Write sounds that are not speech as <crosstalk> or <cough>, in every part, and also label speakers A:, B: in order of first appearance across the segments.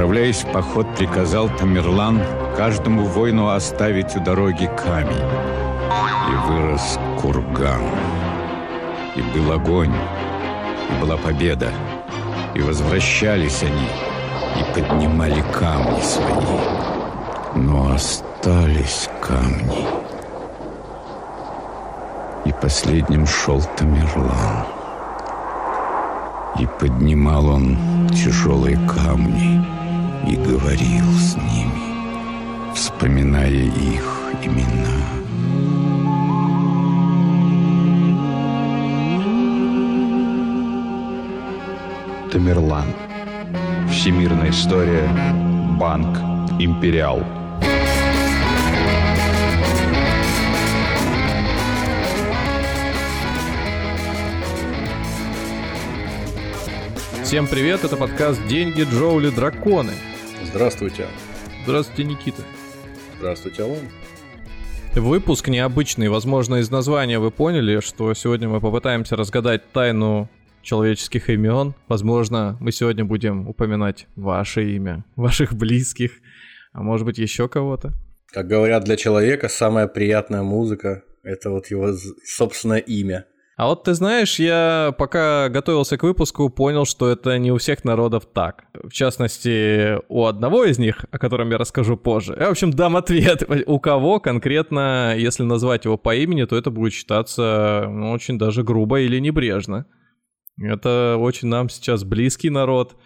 A: Отправляясь в поход, приказал Тамерлан каждому воину оставить у дороги камень. И вырос курган. И был огонь, и была победа. И возвращались они, и поднимали камни свои. Но остались камни. И последним шел Тамерлан. И поднимал он тяжелые камни и говорил с ними, вспоминая их имена.
B: Тамерлан. Всемирная история. Банк. Империал.
C: Всем привет, это подкаст «Деньги, Джоули, Драконы».
D: Здравствуйте.
C: Здравствуйте, Никита.
D: Здравствуйте, Алан.
C: Выпуск необычный. Возможно, из названия вы поняли, что сегодня мы попытаемся разгадать тайну человеческих имен. Возможно, мы сегодня будем упоминать ваше имя, <laughs> ваших близких, а может быть еще кого-то.
D: Как говорят, для человека самая приятная музыка – это вот его собственное имя.
C: А вот ты знаешь, я пока готовился к выпуску, понял, что это не у всех народов так. В частности, у одного из них, о котором я расскажу позже. Я, в общем, дам ответ. <laughs> У кого конкретно, если назвать его по имени, то это будет считаться ну, очень даже грубо или небрежно. Это очень нам сейчас близкий народ,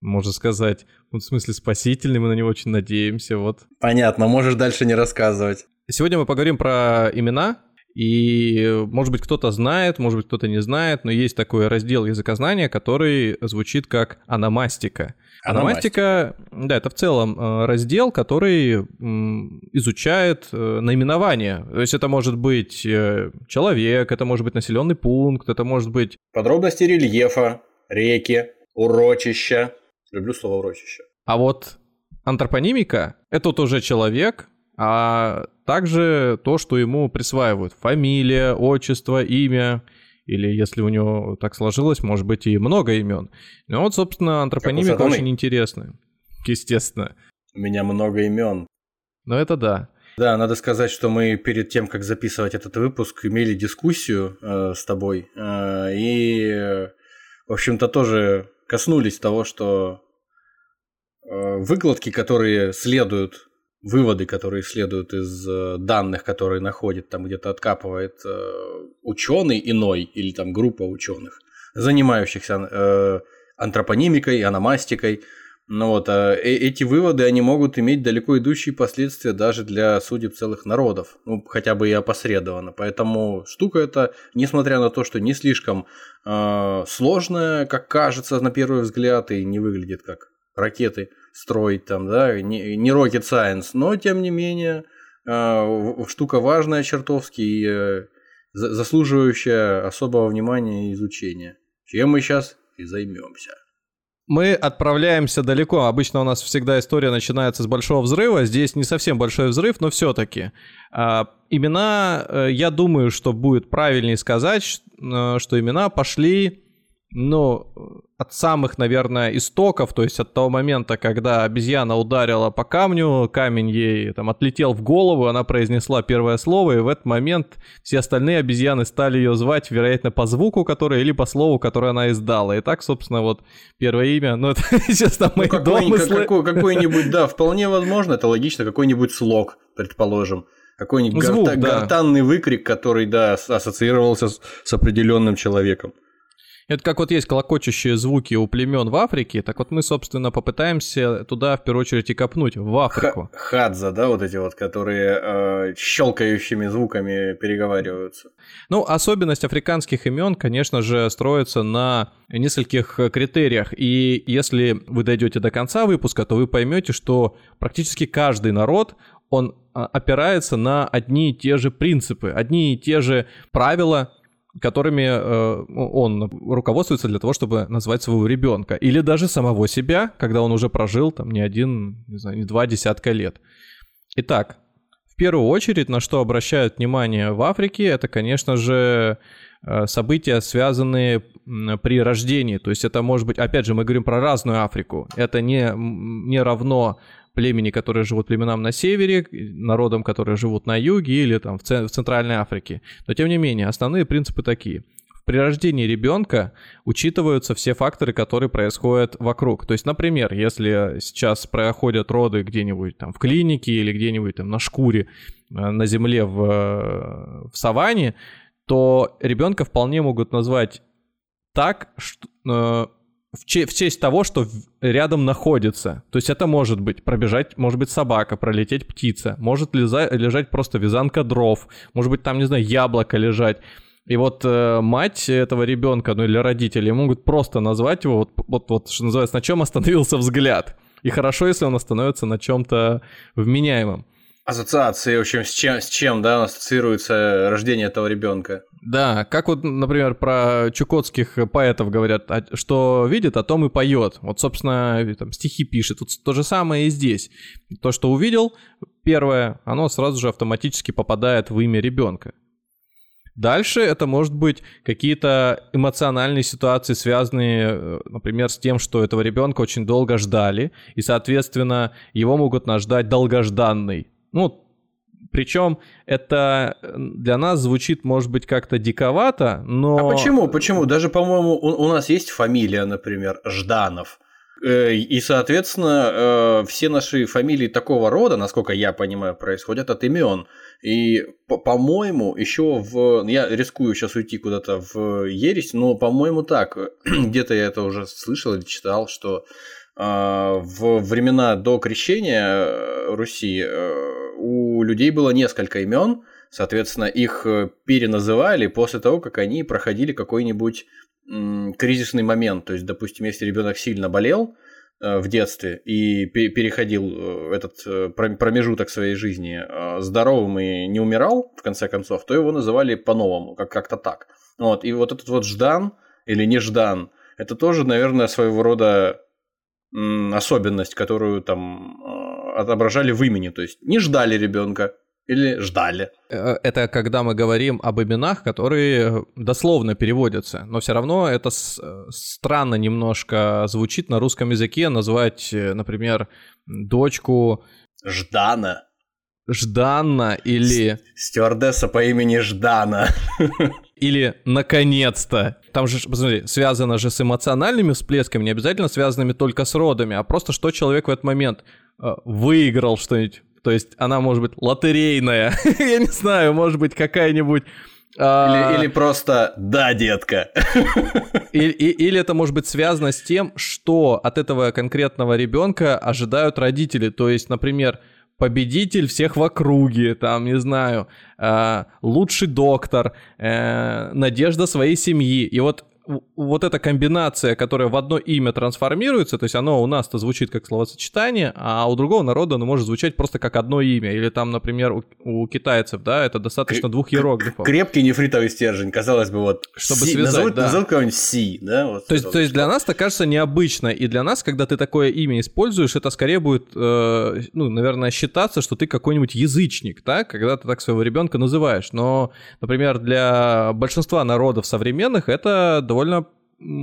C: можно сказать. в смысле, спасительный, мы на него очень надеемся, вот.
D: Понятно, можешь дальше не рассказывать.
C: Сегодня мы поговорим про имена, и, может быть, кто-то знает, может быть, кто-то не знает, но есть такой раздел языкознания, который звучит как аномастика. Аномастика, да, это в целом э, раздел, который изучает э, наименование. То есть это может быть э, человек, это может быть населенный пункт, это может быть...
D: Подробности рельефа, реки, урочища. Люблю слово урочище.
C: А вот антропонимика — это вот уже человек, а также то, что ему присваивают. Фамилия, отчество, имя, или если у него так сложилось, может быть и много имен. Ну вот, собственно, антропонимика очень интересная. Естественно.
D: У меня много имен.
C: Ну это да.
D: Да, надо сказать, что мы перед тем, как записывать этот выпуск, имели дискуссию э, с тобой. Э, и, в общем-то, тоже коснулись того, что э, выкладки, которые следуют выводы, которые следуют из э, данных, которые находит, там где-то откапывает э, ученый иной или там группа ученых, занимающихся э, антропонимикой, аномастикой. Но ну вот, а эти выводы, они могут иметь далеко идущие последствия даже для судеб целых народов, ну, хотя бы и опосредованно. Поэтому штука эта, несмотря на то, что не слишком э, сложная, как кажется на первый взгляд, и не выглядит как ракеты строить там, да, не, не rocket science, но тем не менее э, штука важная чертовски и э, заслуживающая особого внимания и изучения. Чем мы сейчас и займемся.
C: Мы отправляемся далеко. Обычно у нас всегда история начинается с большого взрыва. Здесь не совсем большой взрыв, но все-таки. А, имена, э, я думаю, что будет правильнее сказать, э, что имена пошли ну, от самых, наверное, истоков, то есть от того момента, когда обезьяна ударила по камню, камень ей там отлетел в голову, она произнесла первое слово, и в этот момент все остальные обезьяны стали ее звать, вероятно, по звуку, который, или по слову, которое она издала. И так, собственно, вот первое имя, ну, <laughs> это, естественно, мои ну, какой, домыслы.
D: Какой, какой-нибудь, да, вполне возможно, это логично, какой-нибудь слог, предположим. Какой-нибудь Звук, горта- да. гортанный выкрик, который, да, ассоциировался с, с определенным человеком.
C: Это как вот есть колокочущие звуки у племен в Африке, так вот мы, собственно, попытаемся туда в первую очередь и копнуть, в Африку.
D: хадза, да, вот эти вот, которые э, щелкающими звуками переговариваются.
C: Ну, особенность африканских имен, конечно же, строится на нескольких критериях. И если вы дойдете до конца выпуска, то вы поймете, что практически каждый народ он а, опирается на одни и те же принципы, одни и те же правила, которыми э, он руководствуется для того, чтобы назвать своего ребенка. Или даже самого себя, когда он уже прожил там не один, не знаю, не два десятка лет. Итак, в первую очередь, на что обращают внимание в Африке, это, конечно же, э, события, связанные при рождении. То есть это может быть, опять же, мы говорим про разную Африку. Это не, не равно племени, которые живут племенам на севере, народам, которые живут на юге или там в, в Центральной Африке. Но тем не менее, основные принципы такие. При рождении ребенка учитываются все факторы, которые происходят вокруг. То есть, например, если сейчас проходят роды где-нибудь там в клинике или где-нибудь там на шкуре э, на земле в, э, в саванне, то ребенка вполне могут назвать так, что, э, в, че- в честь того, что рядом находится. То есть это может быть пробежать, может быть собака, пролететь птица, может лиза- лежать просто вязанка дров, может быть там, не знаю, яблоко лежать. И вот э, мать этого ребенка, ну или родители могут просто назвать его, вот, вот, вот что называется, на чем остановился взгляд. И хорошо, если он остановится на чем-то вменяемом.
D: Ассоциации, в общем, с чем, с чем, да, ассоциируется рождение этого ребенка.
C: Да, как вот, например, про чукотских поэтов говорят, а, что видит, о том и поет. Вот, собственно, там стихи пишет. Тут то же самое и здесь. То, что увидел, первое, оно сразу же автоматически попадает в имя ребенка. Дальше это может быть какие-то эмоциональные ситуации, связанные, э, например, с тем, что этого ребенка очень долго ждали, и, соответственно, его могут наждать долгожданный. Ну, причем это для нас звучит, может быть, как-то диковато, но...
D: А почему? Почему? Даже, по-моему, у, у нас есть фамилия, например, Жданов. Э, и, соответственно, э, все наши фамилии такого рода, насколько я понимаю, происходят от имен. И, по-моему, еще в... Я рискую сейчас уйти куда-то в ересь, но, по-моему, так. <clears throat> Где-то я это уже слышал или читал, что э, в времена до крещения Руси у людей было несколько имен, соответственно, их переназывали после того, как они проходили какой-нибудь кризисный момент. То есть, допустим, если ребенок сильно болел э, в детстве и переходил э, этот э, промежуток своей жизни здоровым и не умирал, в конце концов, то его называли по-новому, как- как-то так. Вот. И вот этот вот Ждан или Неждан, это тоже, наверное, своего рода особенность, которую там отображали в имени. То есть не ждали ребенка, или ждали.
C: Э, это когда мы говорим об именах, которые дословно переводятся, но все равно это э, странно немножко звучит на русском языке назвать, э, например, дочку
D: Ждана.
C: Жданна или...
D: Стюардесса по имени Ждана. <laughs>
C: Или «наконец-то». Там же, посмотри, связано же с эмоциональными всплесками, не обязательно связанными только с родами, а просто что человек в этот момент выиграл что-нибудь то есть она может быть лотерейная, <laughs> я не знаю, может быть какая-нибудь...
D: А, или, или просто «да, детка».
C: Или, или это может быть связано с тем, что от этого конкретного ребенка ожидают родители. То есть, например, победитель всех в округе, там, не знаю, э, лучший доктор, э, надежда своей семьи. И вот вот эта комбинация, которая в одно имя трансформируется, то есть оно у нас-то звучит как словосочетание, а у другого народа оно может звучать просто как одно имя. Или там, например, у, у китайцев, да, это достаточно двух иероглифов.
D: Крепкий нефритовый стержень, казалось бы, вот.
C: Чтобы си, связать, назовут,
D: да. Назовут кого-нибудь Си, да? Вот
C: то, есть, то есть для нас это кажется необычно, и для нас, когда ты такое имя используешь, это скорее будет, э, ну, наверное, считаться, что ты какой-нибудь язычник, да, когда ты так своего ребенка называешь. Но, например, для большинства народов современных это довольно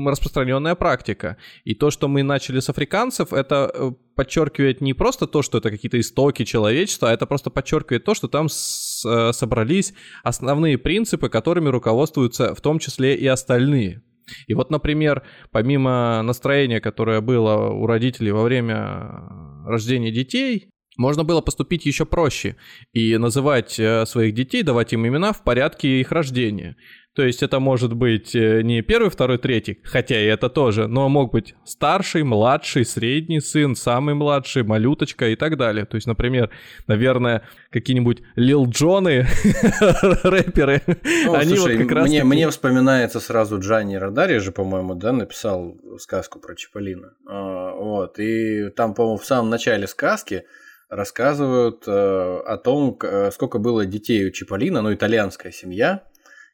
C: распространенная практика. И то, что мы начали с африканцев, это э, подчеркивает не просто то, что это какие-то истоки человечества, а это просто подчеркивает то, что там с, э, собрались основные принципы, которыми руководствуются в том числе и остальные. И вот, например, помимо настроения, которое было у родителей во время рождения детей, можно было поступить еще проще и называть э, своих детей, давать им имена в порядке их рождения. То есть это может быть э, не первый, второй, третий, хотя и это тоже, но мог быть старший, младший, средний сын, самый младший, малюточка и так далее. То есть, например, наверное, какие-нибудь Лил Джоны, <laughs> рэперы,
D: ну, они слушай, вот как раз... Мне, мне вспоминается сразу Джанни Радари же, по-моему, да, написал сказку про Чиполлино. А, вот, и там, по-моему, в самом начале сказки рассказывают э, о том, сколько было детей у Чиполлино, ну, итальянская семья,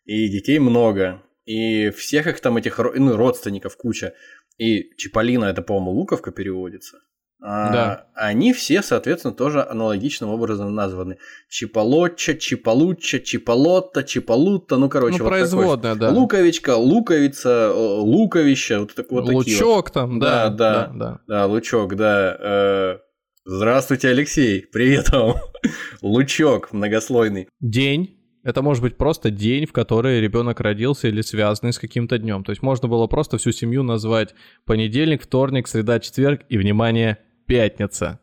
D: и детей много, и всех их там этих ну, родственников куча. И Чиполлино это, по-моему, Луковка переводится. А,
C: Да.
D: Они все, соответственно, тоже аналогичным образом названы. Чиполотча, Чиполучча, Чиполотта, Чиполутта, ну, короче,
C: ну,
D: вот такой
C: производная, да.
D: Луковичка, луковица, э, луковище, вот, так, вот такие вот.
C: Лучок там,
D: Да,
C: да,
D: да.
C: да.
D: Да, лучок, да. Здравствуйте, Алексей, привет вам. <laughs> Лучок многослойный.
C: День. Это может быть просто день, в который ребенок родился или связанный с каким-то днем. То есть можно было просто всю семью назвать понедельник, вторник, среда, четверг и, внимание, пятница.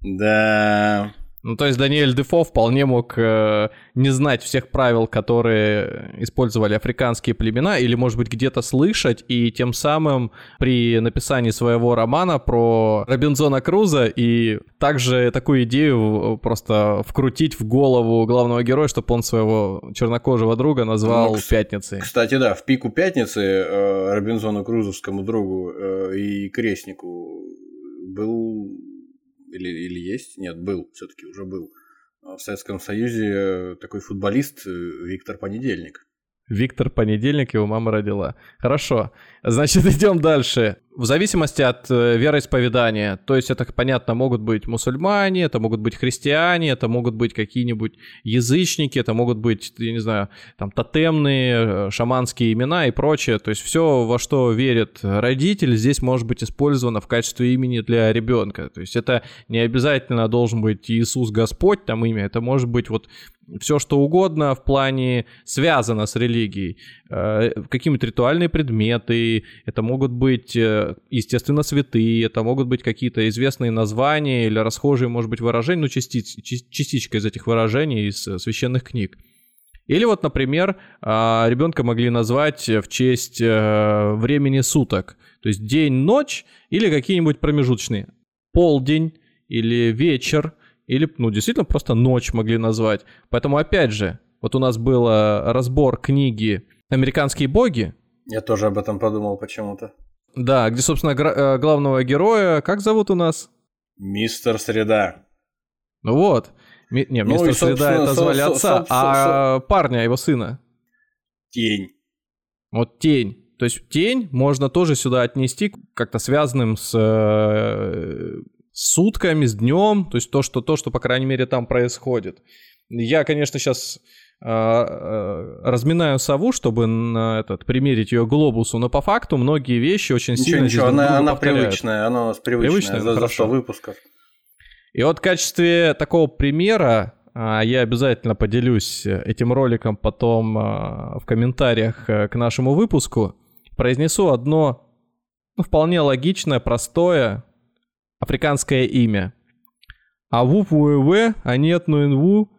D: Да.
C: Ну, то есть Даниэль Дефо вполне мог э, не знать всех правил, которые использовали африканские племена, или, может быть, где-то слышать, и тем самым при написании своего романа про Робинзона Круза и также такую идею просто вкрутить в голову главного героя, чтобы он своего чернокожего друга назвал
D: Ну,
C: Пятницей.
D: Кстати, да, в пику пятницы э, Робинзону Крузовскому другу э, и крестнику был или, или есть? Нет, был, все-таки уже был. А В Советском Союзе э, такой футболист э, Виктор Понедельник.
C: Виктор Понедельник, его мама родила. Хорошо. Значит, <laughs> идем дальше. В зависимости от э, вероисповедания, то есть это, понятно, могут быть мусульмане, это могут быть христиане, это могут быть какие-нибудь язычники, это могут быть, я не знаю, там тотемные, э, шаманские имена и прочее. То есть все, во что верит родитель, здесь может быть использовано в качестве имени для ребенка. То есть это не обязательно должен быть Иисус Господь, там имя, это может быть вот все что угодно в плане связано с религией. Э, Какие-нибудь ритуальные предметы, это могут быть, э, естественно, святые, это могут быть какие-то известные названия или расхожие, может быть, выражения, ну, частиц- частичка из этих выражений из э, священных книг. Или вот, например, а, ребенка могли назвать в честь времени суток, то есть день-ночь или какие-нибудь промежуточные. Полдень или вечер, или, ну, действительно, просто ночь могли назвать. Поэтому, опять же, вот у нас был разбор книги «Американские боги»,
D: Я тоже об этом подумал почему-то.
C: да, где, собственно, гра- э, главного героя, как зовут у нас?
D: Мистер Среда.
C: Ну вот. Ми- не,
D: Ну
C: мистер Среда это звали отца, а парня, его сына.
D: Тень.
C: Вот тень. То есть тень можно тоже сюда отнести как-то связанным с, э, с сутками, с днем, то есть то, что, то, что, по крайней мере, там происходит. Я, конечно, сейчас разминаю сову, чтобы на этот, примерить ее глобусу, но по факту многие вещи очень
D: Ничего,
C: сильно
D: ничего, она, она
C: повторяют.
D: привычная, она у нас привычная,
C: Привычная?
D: за, за
C: Хорошо.
D: 100 выпусков.
C: И вот в качестве такого примера а, я обязательно поделюсь этим роликом потом а, в комментариях э, к нашему выпуску. Произнесу одно ну, вполне логичное, простое африканское имя. Авуп УЭВ, Анет Нуинву,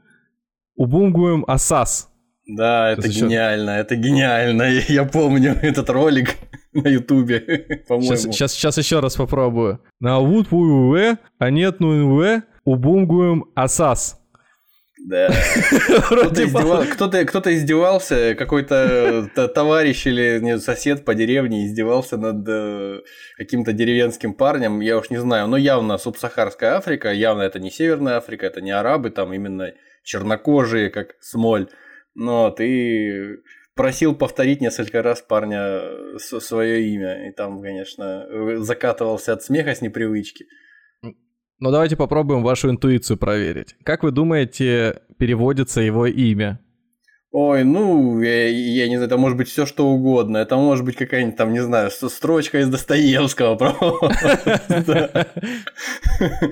C: Убунгуем Асас.
D: Да, это
C: Сейчас еще-
D: гениально, это гениально. <laughs> Я помню этот ролик <laughs> на Ютубе, <laughs> по-моему.
C: Сейчас, сейчас, сейчас еще раз попробую. На Авуп УЭВ, Анет Нуинве, Убунгуем Асас.
D: Да. <laughs> Кто-то, издевал- кто-то, кто-то издевался, какой-то т- товарищ или не, сосед по деревне издевался над э, каким-то деревенским парнем, я уж не знаю, но явно субсахарская Африка, явно это не Северная Африка, это не арабы, там именно чернокожие, как смоль. Но ты просил повторить несколько раз парня свое имя, и там, конечно, э, закатывался от смеха с непривычки.
C: Ну давайте попробуем вашу интуицию проверить. Как вы думаете, переводится его имя?
D: Ой, ну, я, я не знаю, это может быть все что угодно. Это может быть какая-нибудь там, не знаю, строчка из Достоевского. <laughs>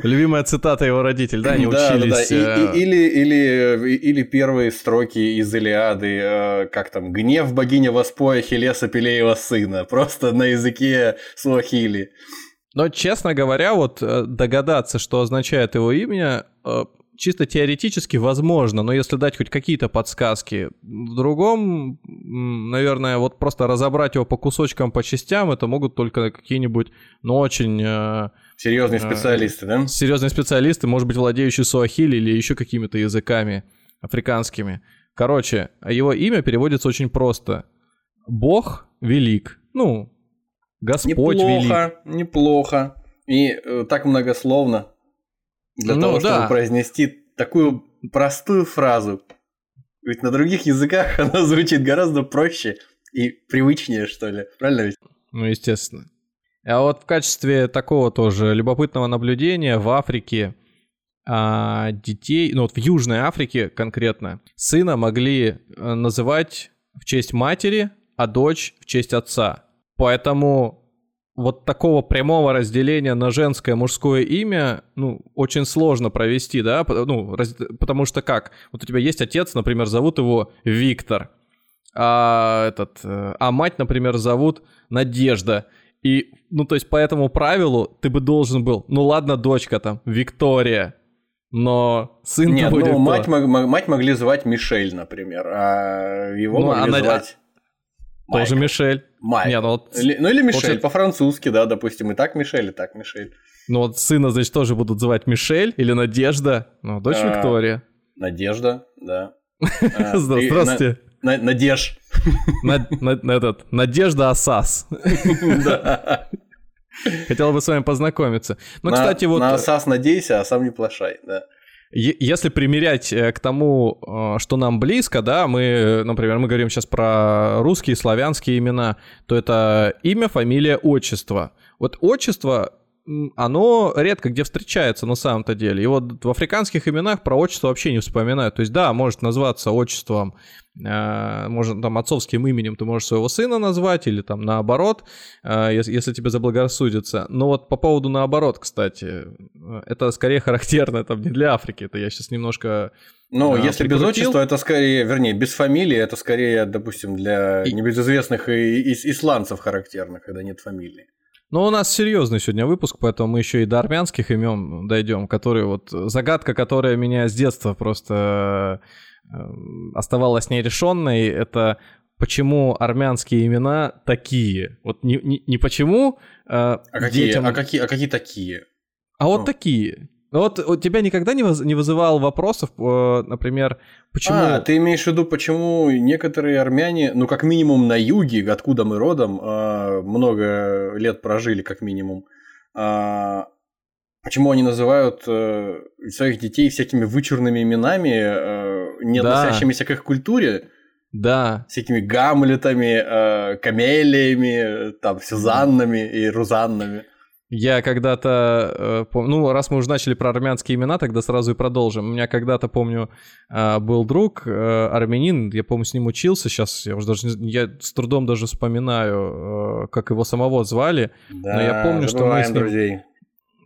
C: Любимая цитата его родителей, да, они учились. Э,
D: и- Или, первые строки из Илиады, э, как там, «Гнев богини воспоя Хелеса Пелеева сына», просто на языке суахили.
C: Но, честно говоря, вот э, догадаться, что означает его имя, э, чисто теоретически возможно, но если дать хоть какие-то подсказки, в другом, наверное, вот просто разобрать его по кусочкам, по частям, это могут только какие-нибудь, ну, очень э,
D: Серьезные специалисты, да?
C: серьезные специалисты, может быть, владеющие суахили или еще какими-то языками африканскими. Короче, его имя переводится очень просто. Бог велик. Ну, Господь велик.
D: Неплохо, неплохо. И э, так многословно для
C: Ну
D: того,
C: да.
D: чтобы произнести такую простую фразу. Ведь на других языках <laughs> она звучит гораздо проще и привычнее, что ли. Правильно ведь?
C: Ну, естественно. А вот в качестве такого тоже любопытного наблюдения в Африке а, детей, ну вот в Южной Африке конкретно, сына могли э, называть в честь матери, а дочь в честь отца. Поэтому вот такого прямого разделения на женское и мужское имя, ну, очень сложно провести, да, ну, раз, потому что как? Вот у тебя есть отец, например, зовут его Виктор, а этот, э, а мать, например, зовут Надежда, и, ну, то есть по этому правилу ты бы должен был, ну, ладно, дочка там, Виктория, но сын
D: Нет,
C: будет...
D: ну, мать, мать могли звать Мишель, например, а его ну, могли она... звать...
C: Тоже. Мишель.
D: Майк.
C: Не,
D: ну, вот... или, ну или Мишель, Получается... по-французски, да, допустим, и так Мишель, и так Мишель.
C: Ну вот сына, значит, тоже будут звать Мишель или Надежда, ну, дочь а, Виктория.
D: Надежда, да. <laughs>
C: А, Здравствуйте.
D: Надеж.
C: Этот, Надежда Асас. <laughs> Да. Хотел бы с вами познакомиться.
D: Ну, кстати, вот... На Асас надейся, а сам не плашай, да.
C: Если примерять э, к тому, э, что нам близко, да, мы, например, мы говорим сейчас про русские, славянские имена, то это имя, фамилия, отчество. Вот отчество оно редко где встречается на самом-то деле. И вот в африканских именах про отчество вообще не вспоминают. То есть, да, может назваться отчеством, э, может, там, отцовским именем ты можешь своего сына назвать, или там наоборот, э, если, если тебе заблагорассудится. Но вот по поводу наоборот, кстати, э, это скорее <laughs> характерно там не для Африки, это я сейчас немножко
D: ну, а, если без отчества, это скорее, вернее, без фамилии, это скорее, допустим, для и... небезызвестных и, и, исландцев характерно, когда нет фамилии.
C: Но у нас серьезный сегодня выпуск, поэтому мы еще и до армянских имен дойдем, которые вот загадка, которая меня с детства просто э, оставалась нерешенной, это почему армянские имена такие. Вот не, не, не почему.
D: Э, а, какие, детям... а, какие, а какие такие?
C: А ну. вот такие. Вот у тебя никогда не, воз, не вызывал вопросов, э, например, почему...
D: А, ты имеешь в виду, почему некоторые армяне, ну, как минимум на юге, откуда мы родом, э, много лет прожили, как минимум, э, почему они называют э, своих детей всякими вычурными именами, э, не да. относящимися к их культуре?
C: Да.
D: Всякими гамлетами, э, камелиями, там, сюзаннами и рузаннами.
C: Я когда-то, э, ну, раз мы уже начали про армянские имена, тогда сразу и продолжим. У меня когда-то, помню, э, был друг, э, армянин, я, помню, с ним учился, сейчас я уже даже, я с трудом даже вспоминаю, как его самого звали, да, но я помню, что мы с ним... друзей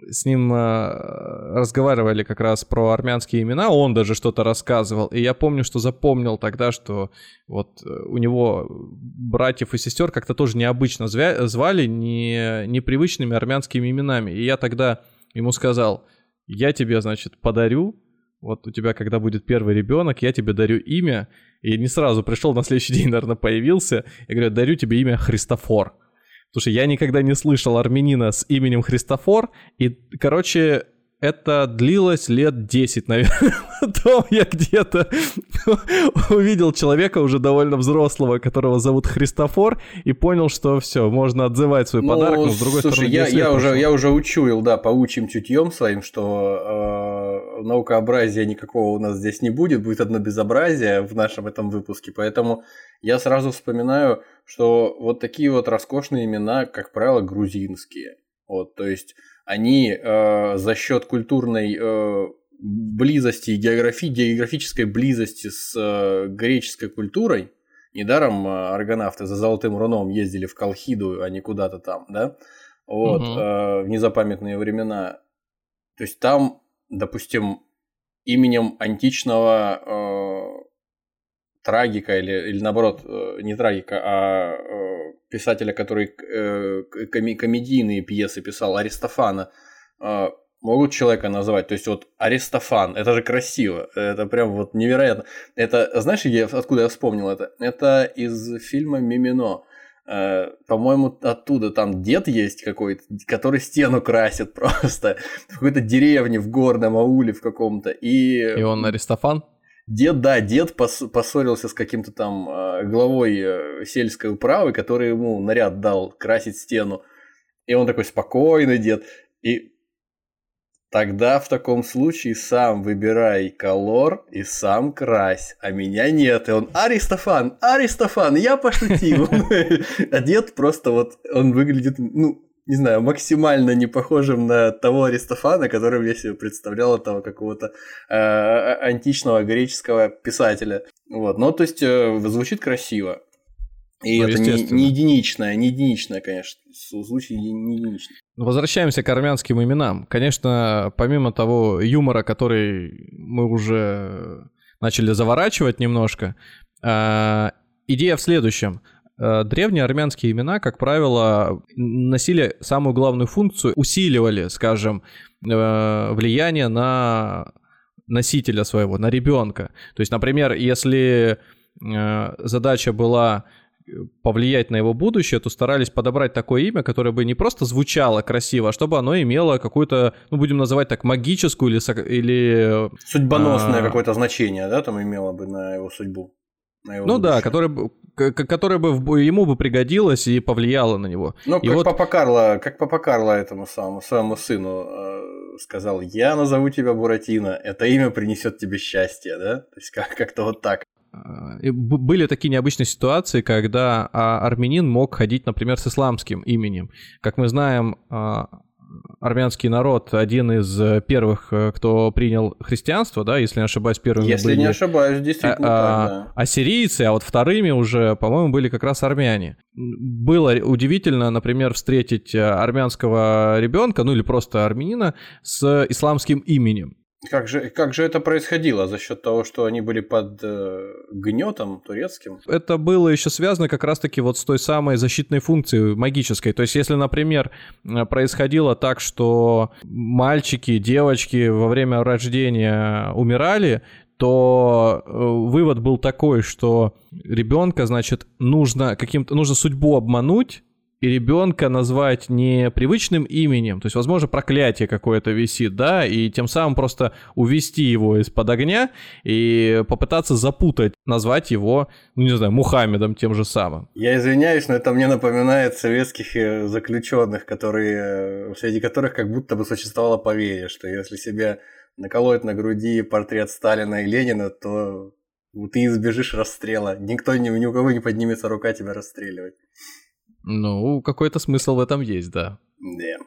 C: с ним э, разговаривали как раз про армянские имена, он даже что-то рассказывал, и я помню, что запомнил тогда, что вот э, у него братьев и сестер как-то тоже необычно звали, не, непривычными армянскими именами, и я тогда ему сказал, я тебе, значит, подарю, вот у тебя, когда будет первый ребенок, я тебе дарю имя, и не сразу пришел, на следующий день, наверное, появился, я говорю, дарю тебе имя Христофор. Слушай, я никогда не слышал армянина с именем Христофор, и, короче, это длилось лет 10, наверное. <laughs> Потом я где-то <laughs> увидел человека уже довольно взрослого, которого зовут Христофор, и понял, что все, можно отзывать свой ну, подарок, но с другой
D: слушай, стороны... я, я, уже, я уже учуял, да, паучьим чутьем своим, что э, наукообразия никакого у нас здесь не будет, будет одно безобразие в нашем этом выпуске, поэтому я сразу вспоминаю, что вот такие вот роскошные имена, как правило, грузинские. Вот, то есть они э, за счет культурной э, близости, географи, географической близости с э, греческой культурой, недаром э, аргонавты за Золотым Руном ездили в Колхиду, а не куда-то там, да, вот, угу. э, в незапамятные времена. То есть там, допустим, именем античного э, трагика или, или наоборот, э, не трагика, а э, писателя, который э, коми комедийные пьесы писал, Аристофана, могут человека назвать. То есть вот Аристофан, это же красиво, это прям вот невероятно. Это, знаешь, я, откуда я вспомнил это? Это из фильма «Мимино». По-моему, оттуда там дед есть какой-то, который стену красит <laughs> просто в какой-то деревне, в горном ауле в каком-то. И...
C: и он Аристофан?
D: Дед, да, дед пос поссорился с каким-то там э, главой э, сельской управы, который ему наряд дал красить стену. И он такой спокойный дед. И тогда в таком случае сам выбирай колор и сам крась, а меня нет. И он Аристофан, Аристофан, я пошутил. <laughs> А дед просто вот, он выглядит, ну, не знаю, максимально не похожим на того Аристофана, которым я себе представлял этого какого-то э, античного греческого писателя. Вот, ну, то есть, э, звучит красиво. И ну, это не, не единичное, не единичное, конечно, случай не, не единичный.
C: Возвращаемся к армянским именам. Конечно, помимо того юмора, который мы уже начали заворачивать немножко, э, идея в следующем. Э, древние армянские имена, как правило, носили самую главную функцию, усиливали, скажем, э, влияние на носителя своего, на ребенка. То есть, например, если э, задача была повлиять на его будущее, то старались подобрать такое имя, которое бы не просто звучало красиво, а чтобы оно имело какую-то, ну, будем называть так, магическую или... или
D: Судьбоносное а... какое-то значение, да, там имело бы на его судьбу?
C: ну будущее. да, которое, которое бы ему бы пригодилось и повлияло на него.
D: Ну,
C: и
D: как вот... папа Карло, как папа Карло этому самому своему сыну э, сказал, я назову тебя Буратино, это имя принесет тебе счастье, да? То есть как- как-то вот так.
C: И были такие необычные ситуации, когда а, армянин мог ходить, например, с исламским именем. Как мы знаем, а, армянский народ один из э, первых, э, кто принял христианство, да, если не ошибаюсь, первыми
D: если
C: были...
D: не ошибаюсь, действительно а, так, да.
C: Ассирийцы, а вот вторыми уже, по-моему, были как раз армяне. Было удивительно, например, встретить э, армянского ребенка, ну или просто армянина с исламским именем.
D: Как же, как же это происходило? За счет того, что они были под э, гнетом турецким?
C: Это было еще связано как раз-таки вот с той самой защитной функцией магической. То есть, если, например, происходило так, что мальчики, девочки во время рождения умирали, то э, вывод был такой, что ребенка, значит, нужно каким-то нужно судьбу обмануть и ребенка назвать не привычным именем, то есть, возможно, проклятие какое-то висит, да, и тем самым просто увести его из-под огня и попытаться запутать, назвать его, ну, не знаю, Мухаммедом тем же самым.
D: Я извиняюсь, но это мне напоминает советских э, заключенных, которые, э, среди которых как будто бы существовало поверье, что если себе наколоть на груди портрет Сталина и Ленина, то ты избежишь расстрела. Никто, ни, ни у кого не поднимется рука тебя расстреливать.
C: Ну, какой-то смысл в этом есть, да.
D: Да.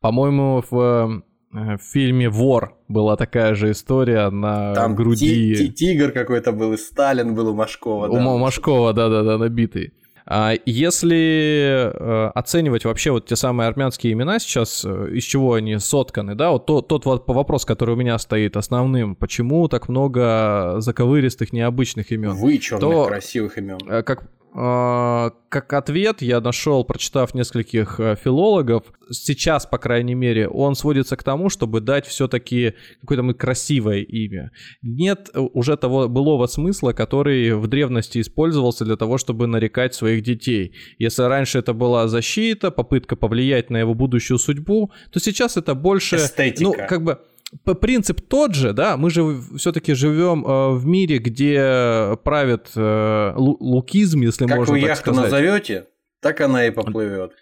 C: По-моему, в, э, в фильме «Вор» была такая же история на Там груди.
D: Ти- ти- тигр какой-то был, и Сталин был у Машкова.
C: У да. Машкова, да-да-да, набитый. А если э, оценивать вообще вот те самые армянские имена сейчас, э, из чего они сотканы, да, вот тот, тот вот вопрос, который у меня стоит основным, почему так много заковыристых, необычных имен?
D: Вычурных, то, красивых имен.
C: Как как ответ я нашел, прочитав нескольких э, филологов, сейчас, по крайней мере, он сводится к тому, чтобы дать все-таки какое-то красивое имя. Нет э, уже того былого смысла, который в древности использовался для того, чтобы нарекать своих детей. Если раньше это была защита, попытка повлиять на его будущую судьбу, то сейчас это больше...
D: Эстетика.
C: Ну, как бы принцип тот же, да, мы же все-таки живем э, в мире, где правит э, лукизм, если
D: как
C: можно
D: так
C: сказать. Как вы
D: яхту назовете, так она и поплывет.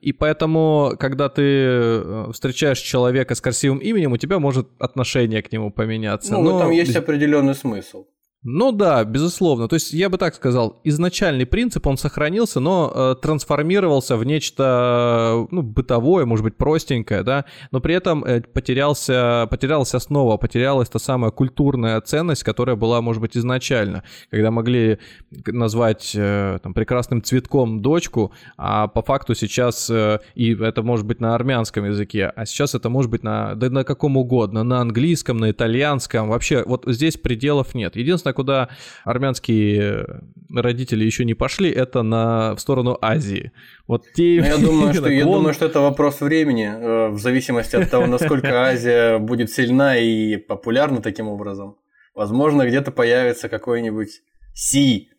C: И поэтому, когда ты э, встречаешь человека с красивым именем, у тебя может отношение к нему поменяться.
D: Ну, Но... там есть определенный смысл.
C: Ну да, безусловно. То есть я бы так сказал, изначальный принцип, он сохранился, но э, трансформировался в нечто ну, бытовое, может быть, простенькое, да, но при этом э, потерялся, потерялась основа, потерялась та самая культурная ценность, которая была, может быть, изначально, когда могли назвать э, там, прекрасным цветком дочку, а по факту сейчас, э, и это может быть на армянском языке, а сейчас это может быть на, да на каком угодно, на английском, на итальянском, вообще вот здесь пределов нет. Единственное, куда армянские родители еще не пошли, это на, в сторону Азии. Вот те...
D: Ну, я <laughs> думаю, что, я думаю, что это вопрос времени, э, в зависимости от того, насколько <laughs> Азия будет сильна и популярна таким образом. Возможно, где-то появится какой-нибудь Си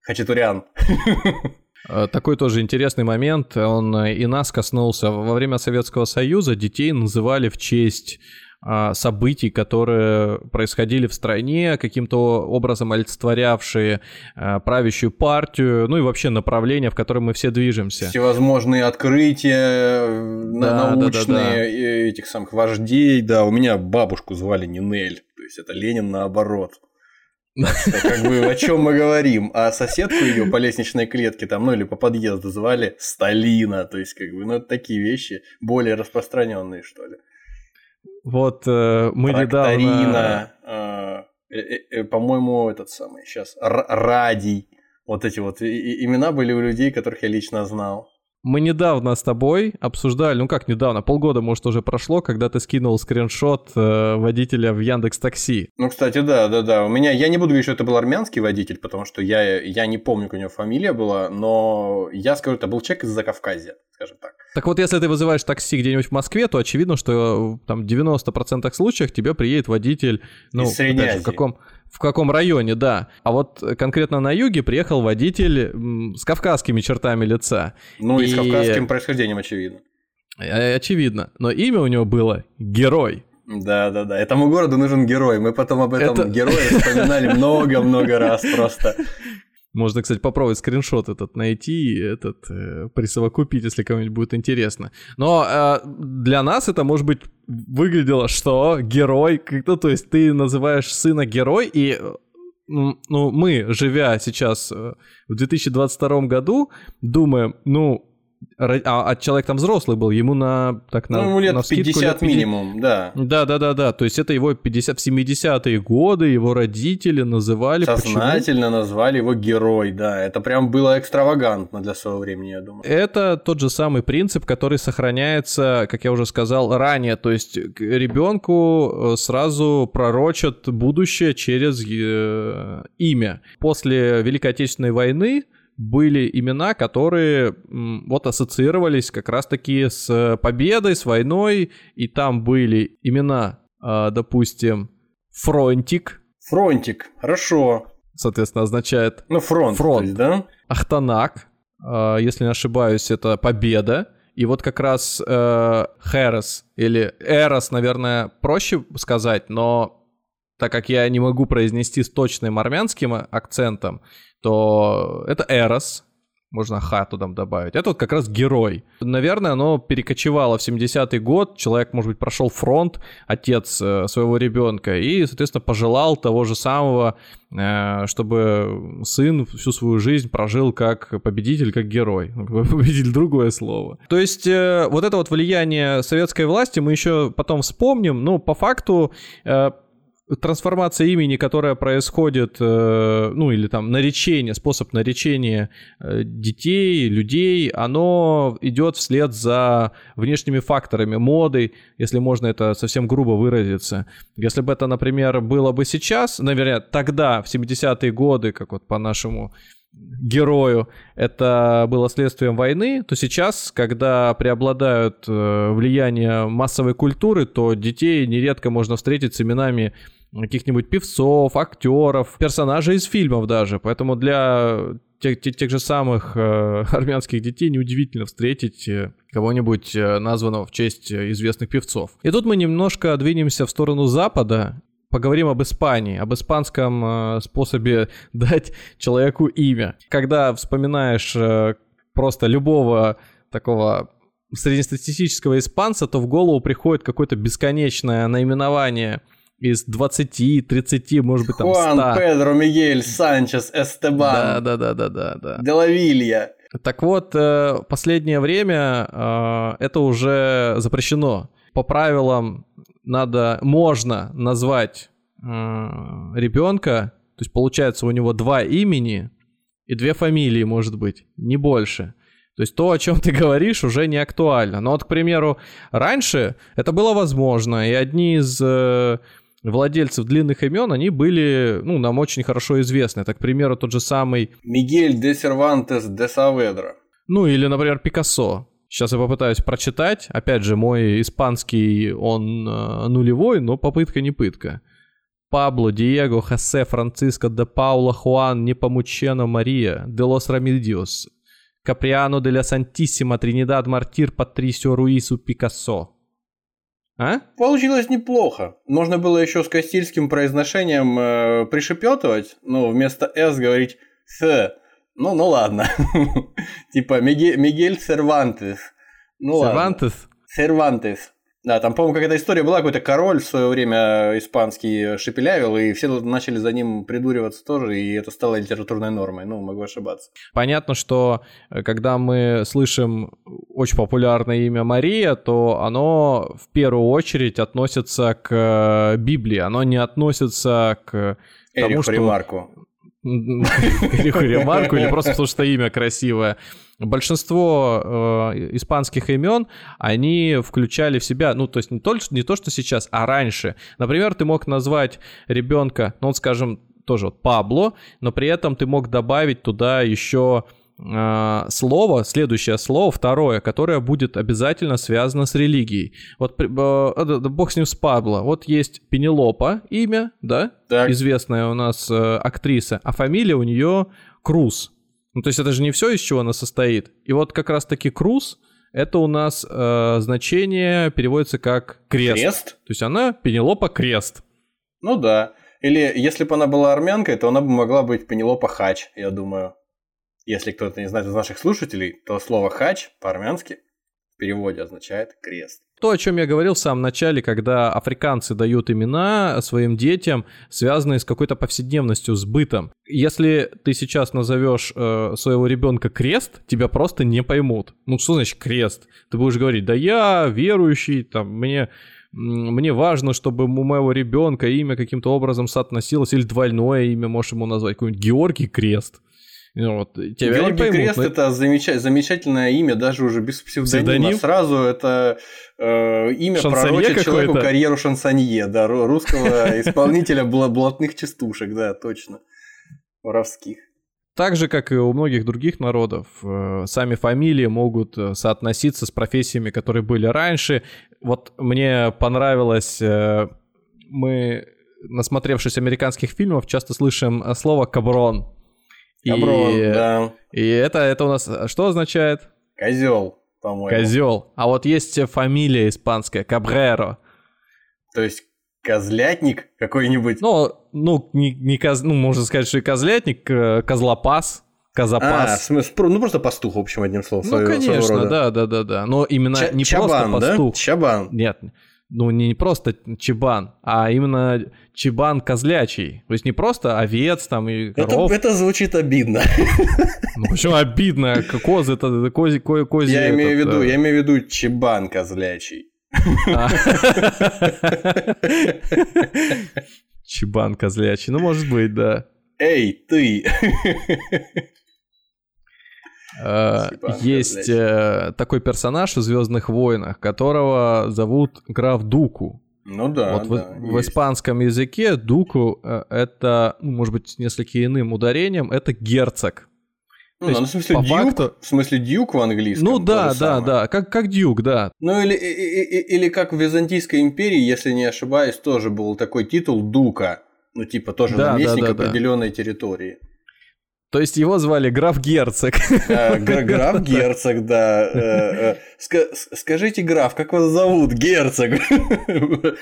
D: Хачатурян.
C: Э, такой тоже интересный момент, он и нас коснулся. Во время Советского Союза детей называли в честь событий, которые происходили в стране, каким-то образом олицетворявшие а, правящую партию, ну и вообще направление, в котором мы все движемся.
D: Всевозможные открытия да, научные да, да, да. этих самых вождей. Да, у меня бабушку звали Нинель, то есть это Ленин наоборот. Как бы о чем мы говорим? А соседку ее по лестничной клетке там, ну или по подъезду звали Сталина. То есть, как бы, ну, такие вещи более распространенные, что ли.
C: Вот э, мы недавно...
D: Э, э, э, по-моему, этот самый, сейчас, Радий. Вот эти вот имена были у людей, которых я лично знал.
C: Мы недавно с тобой обсуждали, ну как недавно, полгода, может, уже прошло, когда ты скинул скриншот э, водителя в Яндекс Такси.
D: Ну, кстати, да, да, да. У меня, я не буду говорить, что это был армянский водитель, потому что я, я не помню, как у него фамилия была, но я скажу, это был человек из Закавказья, скажем так.
C: Так вот, если ты вызываешь такси где-нибудь в Москве, то очевидно, что там 90% случаев тебе приедет водитель, ну,
D: из Средней
C: опять же, в каком в каком районе, да. А вот конкретно на юге приехал водитель с кавказскими чертами лица.
D: Ну и, и с кавказским происхождением, очевидно.
C: Очевидно. Но имя у него было Герой.
D: Да, да, да. Этому городу нужен герой. Мы потом об этом Это... герое вспоминали много-много раз просто. <laughs>
C: Можно, кстати, попробовать скриншот этот найти и этот э, присовокупить, если кому-нибудь будет интересно. Но э, для нас это, может быть, выглядело, что герой, ну, то есть ты называешь сына герой, и э, ну, мы, живя сейчас э, в 2022 году, думаем, ну, а, а человек там взрослый был, ему на так на,
D: ну, лет
C: на
D: 50 лет 50 минимум, да.
C: Да, да, да, да. То есть это его 50 в 70-е годы, его родители называли.
D: Сознательно
C: почему?
D: назвали его герой, да. Это прям было экстравагантно для своего времени, я думаю.
C: Это тот же самый принцип, который сохраняется, как я уже сказал ранее. То есть ребенку э, сразу пророчат будущее через э, имя. После Великой Отечественной войны были имена, которые вот ассоциировались как раз-таки с победой, с войной, и там были имена, а, допустим, Фронтик.
D: Фронтик, хорошо.
C: Соответственно, означает...
D: Ну, фронт, фронт. Есть, да?
C: Ахтанак, а, если не ошибаюсь, это победа. И вот как раз э, Херес или Эрос, наверное, проще сказать, но так как я не могу произнести с точным армянским акцентом, то это Эрос, можно хату там добавить. Это вот как раз герой. Наверное, оно перекочевало в 70-й год. Человек, может быть, прошел фронт, отец э, своего ребенка, и, соответственно, пожелал того же самого, э, чтобы сын всю свою жизнь прожил как победитель, как герой. <laughs> Победитель другое слово. То есть э, вот это вот влияние советской власти мы еще потом вспомним. Но по факту трансформация имени, которая происходит, э, ну или там наречение, способ наречения э, детей, людей, оно идет вслед за внешними факторами моды, если можно это совсем грубо выразиться. Если бы это, например, было бы сейчас, наверное, тогда, в 70-е годы, как вот по нашему герою это было следствием войны, то сейчас, когда преобладают э, влияние массовой культуры, то детей нередко можно встретить с именами каких-нибудь певцов, актеров, персонажей из фильмов даже. Поэтому для тех, тех, тех же самых э, <laughs> армянских детей неудивительно встретить э, кого-нибудь названного в честь известных певцов. И тут мы немножко двинемся в сторону Запада, поговорим об Испании, об испанском э, способе <laughs> дать человеку имя. Когда вспоминаешь э, просто любого такого среднестатистического испанца, то в голову приходит какое-то бесконечное наименование – из 20, 30, может быть, там 100.
D: Хуан, Педро, Мигель, Санчес, Эстебан.
C: Да, да, да, да, да, да.
D: Делавилья.
C: Так вот, э, последнее время это уже запрещено. По правилам надо, можно назвать э, ребенка, то есть получается у него два имени и две фамилии, может быть, не больше. То есть то, о чем ты говоришь, уже не актуально. Но вот, к примеру, раньше это было возможно, и одни из владельцев длинных имен, они были, ну, нам очень хорошо известны. Так, к примеру, тот же самый...
D: Мигель де Сервантес де Саведра.
C: Ну, или, например, Пикассо. Сейчас я попытаюсь прочитать. Опять же, мой испанский, он э, нулевой, но попытка не пытка. Пабло, Диего, Хосе, Франциско, де Паула, Хуан, Непомучено, Мария, де лос Рамидиос, Каприано де ла Сантиссима, Тринидад Мартир, Патрисио Руису, Пикассо. А?
D: Получилось неплохо. Можно было еще с кастильским произношением э, пришепетывать, но вместо «с» говорить «с». Ну, ну ладно. <laughs> типа Мигель Сервантес. Ну
C: Сервантес?
D: Сервантес. Да, там, по-моему, какая-то история была, какой-то король в свое время испанский шепелявил, и все начали за ним придуриваться тоже, и это стало литературной нормой. Ну, могу ошибаться.
C: Понятно, что э, когда мы слышим очень популярное имя Мария, то оно в первую очередь относится к э, Библии, оно не относится к
D: тому, Эриху что... Ремарку.
C: Эриху Ремарку, или просто потому что имя красивое большинство э, испанских имен, они включали в себя, ну, то есть не то, не то, что сейчас, а раньше. Например, ты мог назвать ребенка, ну, скажем, тоже вот Пабло, но при этом ты мог добавить туда еще слово, следующее слово, второе, которое будет обязательно связано с религией. Вот э, э бог с ним с Пабло. Вот есть Пенелопа имя, да, так. известная у нас э, актриса, а фамилия у нее Круз. Ну, то есть это же не все, из чего она состоит. И вот как раз-таки круз, это у нас э, значение переводится как крест.
D: Крест?
C: То есть она Пенелопа Крест.
D: Ну да. Или если бы она была армянкой, то она бы могла быть Пенелопа Хач, я думаю. Если кто-то не знает из наших слушателей, то слово хач по-армянски в переводе означает крест.
C: То, о чем я говорил в самом начале, когда африканцы дают имена своим детям, связанные с какой-то повседневностью, с бытом. Если ты сейчас назовешь э, своего ребенка крест, тебя просто не поймут. Ну что значит крест? Ты будешь говорить, да я верующий, там мне мне важно, чтобы у моего ребенка имя каким-то образом соотносилось, или двойное имя можешь ему назвать, какой-нибудь Георгий Крест.
D: Вот, тебя Георгий поймут, Крест но... это замеч... замечательное имя, даже уже без псевдонима. Псевдоним? Сразу это э, имя шансонье пророчит человеку карьеру шансонье, да, русского <laughs> исполнителя блатных частушек, да, точно, воровских.
C: Так же, как и у многих других народов, э, сами фамилии могут э, соотноситься с профессиями, которые были раньше. Вот мне понравилось, э, мы, насмотревшись американских фильмов, часто слышим слово «каброн».
D: Каброн, и, да.
C: И это, это у нас что означает?
D: Козел, по-моему.
C: Козел. А вот есть фамилия испанская, Кабреро.
D: То есть козлятник какой-нибудь?
C: Ну, ну, не, не коз... ну, можно сказать, что и козлятник, э, козлопас. Козапас. А, в
D: смысле, ну просто пастух, в общем, одним словом.
C: Ну, своего, конечно, своего да, да, да, да. Но именно Ч- не чабан, просто пастух.
D: Да? Чабан.
C: Нет, ну не просто чебан, а именно чебан козлячий. То есть не просто овец там и коров.
D: Это, это звучит обидно.
C: Ну почему обидно? Козы это, кози, ко, кози
D: я имею в виду, я имею в виду чебан козлячий. А.
C: Чебан козлячий. Ну, может быть, да.
D: Эй, ты!
C: Э, есть э, такой персонаж в Звездных войнах, которого зовут граф Дуку.
D: Ну да.
C: Вот да, в, в испанском языке Дуку э, это, ну, может быть, с несколько иным ударением, это герцог.
D: Ну, ну, в смысле по дюк, факту... в смысле дюк в английском.
C: Ну да, да, да, как, как дюк, да.
D: Ну или, или, или как в Византийской империи, если не ошибаюсь, тоже был такой титул дука. Ну типа тоже да, наместник да, да, определенной да. территории.
C: То есть его звали граф Герцог.
D: А, <laughs> граф Герцог, да. Э, э, скажите, граф, как вас зовут? Герцог. <laughs>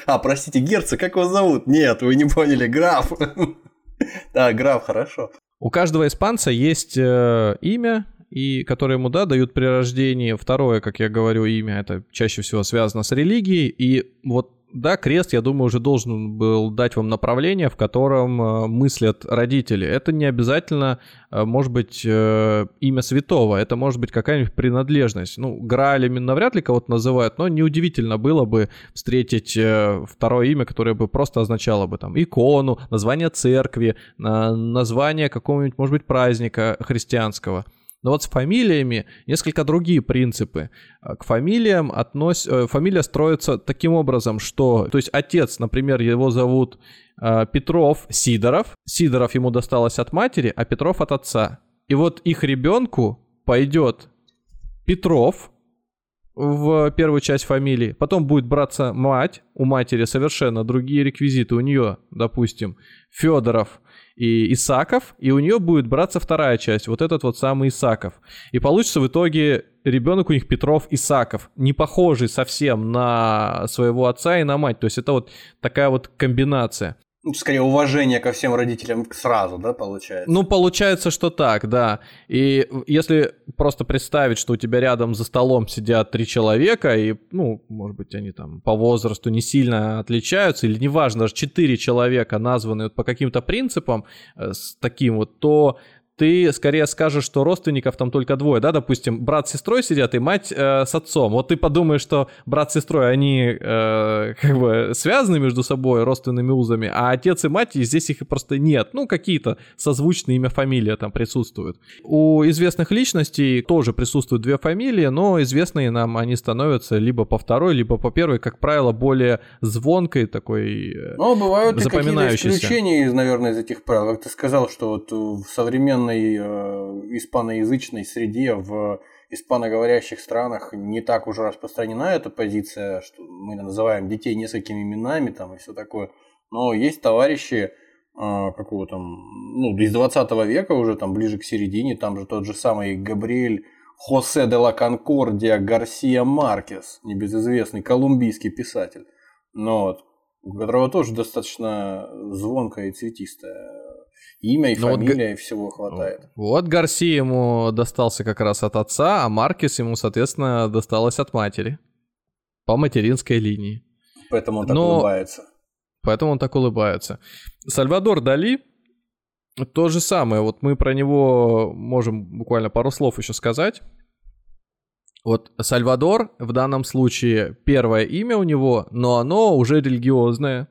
D: А, простите, герцог, как вас зовут? Нет, вы не поняли, граф. <laughs> Да, граф, хорошо.
C: У каждого испанца есть э, имя, и которое ему, да, дают при рождении. Второе, как я говорю, имя, это чаще всего связано с религией. И вот да, крест, я думаю, уже должен был дать вам направление, в котором э, мыслят родители. Это не обязательно э, может быть э, имя святого, это может быть какая-нибудь принадлежность. Ну, Граалями навряд ли кого-то называют, но неудивительно было бы встретить второе имя, которое бы просто означало бы там икону, название церкви, название какого-нибудь, может быть, праздника христианского. Но вот с фамилиями несколько другие принципы. А, к фамилиям относ... Э, фамилия строится таким образом, что... То есть отец, например, его зовут э, Петров Сидоров. Сидоров ему досталось от матери, а Петров от отца. И вот их ребенку пойдет Петров в первую часть фамилии. Потом будет браться мать. У матери совершенно другие реквизиты. У нее, допустим, Федоров и Исаков, и у нее будет браться вторая часть, вот этот вот самый Исаков. И получится в итоге ребенок у них Петров Исаков, не похожий совсем на своего отца и на мать. То есть это вот такая вот комбинация.
D: Ну, скорее, уважение ко всем родителям сразу, да, получается?
C: Ну, получается, что так, да. И если просто представить, что у тебя рядом за столом сидят три человека, и, ну, может быть, они там по возрасту не сильно отличаются, или неважно, даже четыре человека названы вот по каким-то принципам э, с таким вот, то ты скорее скажешь, что родственников там только двое, да, допустим, брат с сестрой сидят и мать э, с отцом. Вот ты подумаешь, что брат с сестрой, они э, <laughs> как бы связаны между собой родственными узами, а отец и мать, и здесь их просто нет. Ну, какие-то созвучные имя, фамилия там присутствуют. У известных личностей тоже присутствуют две фамилии, но известные нам они становятся либо по второй, либо по первой, как правило, более звонкой такой э,
D: Ну, бывают и какие-то исключения, наверное, из этих правил. Ты сказал, что вот в современном современной э, испаноязычной среде в испаноговорящих странах не так уже распространена эта позиция, что мы называем детей несколькими именами там и все такое. Но есть товарищи, э, какого там, ну, из 20 века уже, там, ближе к середине, там же тот же самый Габриэль Хосе де ла Конкордия Гарсия Маркес, небезызвестный колумбийский писатель, но вот, у которого тоже достаточно звонкая и цветистая имя и Но ну фамилия, вот, и всего хватает.
C: Вот Гарси ему достался как раз от отца, а Маркес ему, соответственно, досталось от матери. По материнской линии.
D: Поэтому он так Но... улыбается.
C: Поэтому он так улыбается. Сальвадор Дали то же самое. Вот мы про него можем буквально пару слов еще сказать. Вот Сальвадор в данном случае первое имя у него, но оно уже религиозное,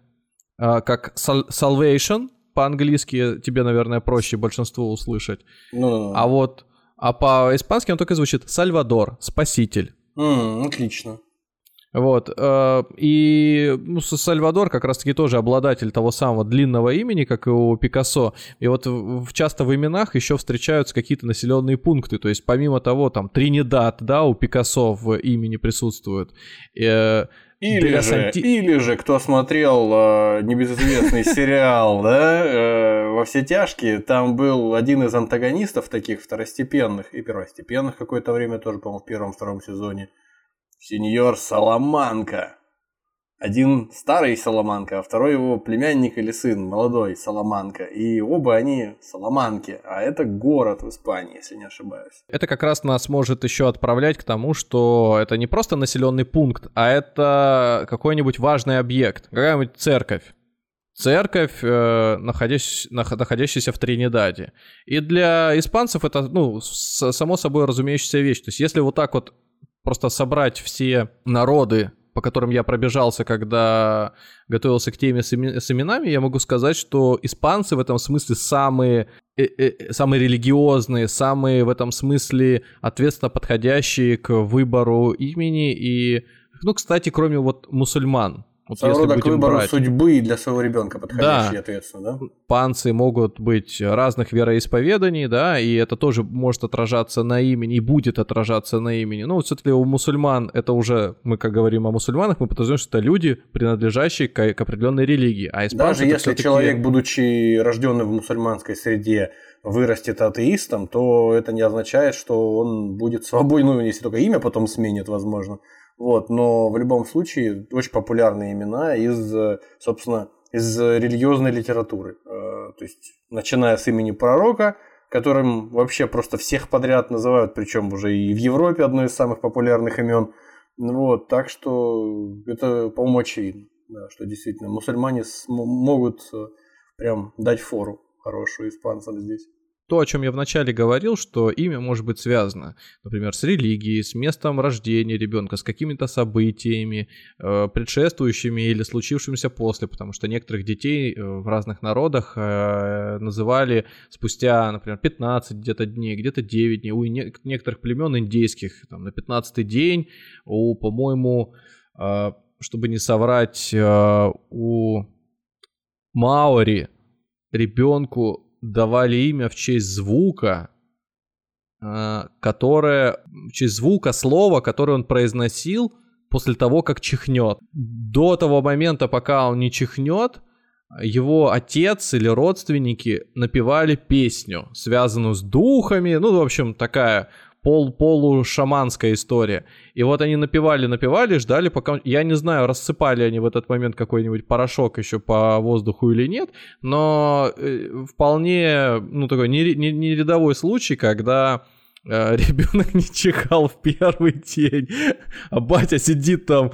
C: а, как Salvation, по-английски тебе, наверное, проще большинство услышать.
D: Ну,
C: а вот, а по-испански он только звучит Сальвадор, спаситель.
D: Mm, отлично.
C: Вот, э, и ну, Сальвадор как раз-таки тоже обладатель того самого длинного имени, как и у Пикассо. И вот в, часто в именах еще встречаются какие-то населенные пункты. То есть помимо того, там Тринидад, да, у Пикассо в имени присутствует.
D: Или же, или же, кто смотрел э, небезызвестный <laughs> сериал, да, э, во все тяжкие, там был один из антагонистов таких второстепенных и первостепенных какое-то время тоже, по-моему, в первом-втором сезоне. Сеньор Саламанка. Один старый Соломанка, а второй его племянник или сын, молодой Соломанка. И оба они Соломанки, а это город в Испании, если не ошибаюсь.
C: Это как раз нас может еще отправлять к тому, что это не просто населенный пункт, а это какой-нибудь важный объект, какая-нибудь церковь. Церковь, э, находящ, находящаяся в Тринидаде. И для испанцев это, ну, само собой разумеющаяся вещь. То есть если вот так вот просто собрать все народы по которым я пробежался, когда готовился к теме с, именами, я могу сказать, что испанцы в этом смысле самые, э, э, самые религиозные, самые в этом смысле ответственно подходящие к выбору имени. И, ну, кстати, кроме вот мусульман,
D: вот Своего рода к выбору брать... судьбы для своего ребенка подходящий, да. ответственно, да?
C: Панцы могут быть разных вероисповеданий, да, и это тоже может отражаться на имени, и будет отражаться на имени. Ну, все-таки у мусульман это уже, мы как говорим о мусульманах, мы подразумеваем, что это люди, принадлежащие к, к определенной религии. А
D: Даже если человек, будучи рожденным в мусульманской среде, вырастет атеистом, то это не означает, что он будет свободным, ну, если только имя потом сменит, возможно, вот, но в любом случае очень популярные имена из, собственно, из религиозной литературы. Э, то есть, начиная с имени пророка, которым вообще просто всех подряд называют, причем уже и в Европе одно из самых популярных имен. Вот, так что это, по-моему, очевидно, да, что действительно мусульмане могут э, прям дать фору хорошую испанцам здесь
C: то, о чем я вначале говорил, что имя может быть связано, например, с религией, с местом рождения ребенка, с какими-то событиями, э, предшествующими или случившимися после, потому что некоторых детей э, в разных народах э, называли спустя, например, 15 где-то дней, где-то 9 дней, у не- некоторых племен индейских, там, на 15 день, у, по-моему, э, чтобы не соврать, э, у Маори ребенку давали имя в честь звука, а, которое, в честь звука слова, которое он произносил после того, как чихнет. До того момента, пока он не чихнет, его отец или родственники напевали песню, связанную с духами, ну, в общем, такая пол полушаманская история. И вот они напевали, напевали, ждали, пока... Я не знаю, рассыпали они в этот момент какой-нибудь порошок еще по воздуху или нет, но э, вполне, ну, такой не, не, не рядовой случай, когда э, <laughs> ребенок не чихал в первый день, <laughs> а батя сидит там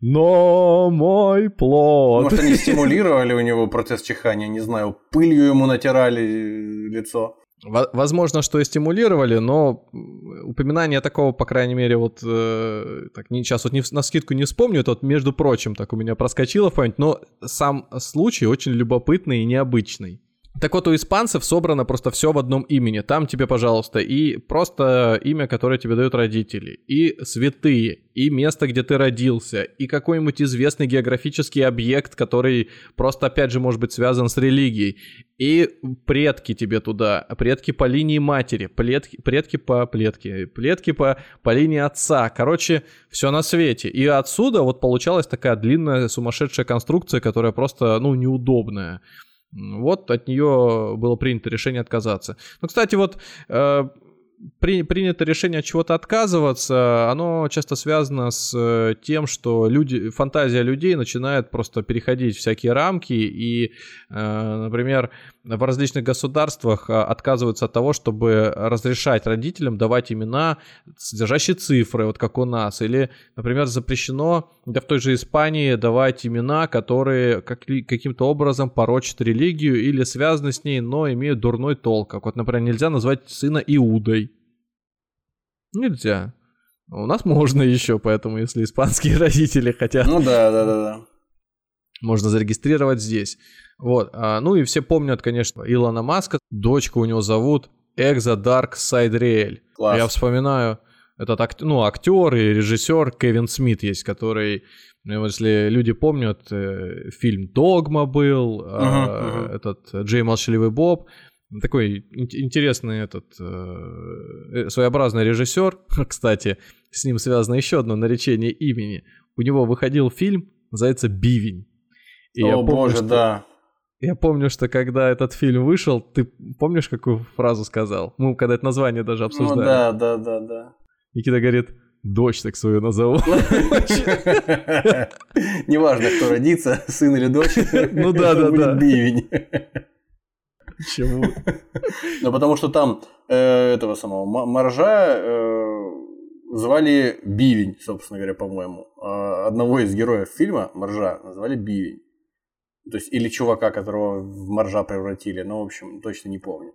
C: «Но мой плод».
D: Может, они стимулировали у него процесс чихания, не знаю, пылью ему натирали лицо.
C: Возможно, что и стимулировали, но упоминание такого, по крайней мере, вот э, так не, сейчас вот не, на скидку не вспомню, это вот между прочим так у меня проскочило в память, но сам случай очень любопытный и необычный. Так вот, у испанцев собрано просто все в одном имени. Там тебе, пожалуйста, и просто имя, которое тебе дают родители, и святые, и место, где ты родился, и какой-нибудь известный географический объект, который просто, опять же, может быть связан с религией, и предки тебе туда, предки по линии матери, предки, предки по предки, предки по, по линии отца. Короче, все на свете. И отсюда вот получалась такая длинная сумасшедшая конструкция, которая просто, ну, неудобная. Вот от нее было принято решение отказаться. Ну, кстати, вот э, при, принято решение от чего-то отказываться, оно часто связано с э, тем, что люди, фантазия людей начинает просто переходить всякие рамки, и, э, например, в различных государствах а, отказываются от того, чтобы разрешать родителям давать имена, содержащие цифры, вот как у нас, или, например, запрещено, да в той же Испании, давать имена, которые как, каким-то образом порочат религию или связаны с ней, но имеют дурной толк. Как вот, например, нельзя назвать сына Иудой, Нельзя. У нас можно еще, поэтому если испанские <laughs> родители хотят...
D: Ну да, да, да, да.
C: Можно зарегистрировать здесь. Вот. А, ну и все помнят, конечно, Илона Маска. Дочку у него зовут Экза Дарк Сайдриэль.
D: Класс.
C: Я вспоминаю, этот ак- ну, актер и режиссер Кевин Смит есть, который, ну, если люди помнят, э, фильм «Догма» был, uh-huh, э, uh-huh. этот Джей Молчаливый Боб, такой интересный этот э, своеобразный режиссер, <laughs> кстати, с ним связано еще одно наречение имени. У него выходил фильм, называется «Бивень».
D: И О, я помню, боже, что, да.
C: Я помню, что когда этот фильм вышел, ты помнишь, какую фразу сказал? Мы когда это название даже обсуждали. Ну
D: да, да, да, да.
C: Никита говорит, дочь так свою назову. <laughs> <laughs>
D: Неважно, кто родится, сын или дочь.
C: Ну да, да, да.
D: Бивень.
C: Почему? <laughs>
D: Ну, потому что там э, этого самого Маржа э, звали Бивень, собственно говоря, по-моему. А одного из героев фильма Маржа назвали Бивень. То есть, или чувака, которого в Маржа превратили. Ну, в общем, точно не помню.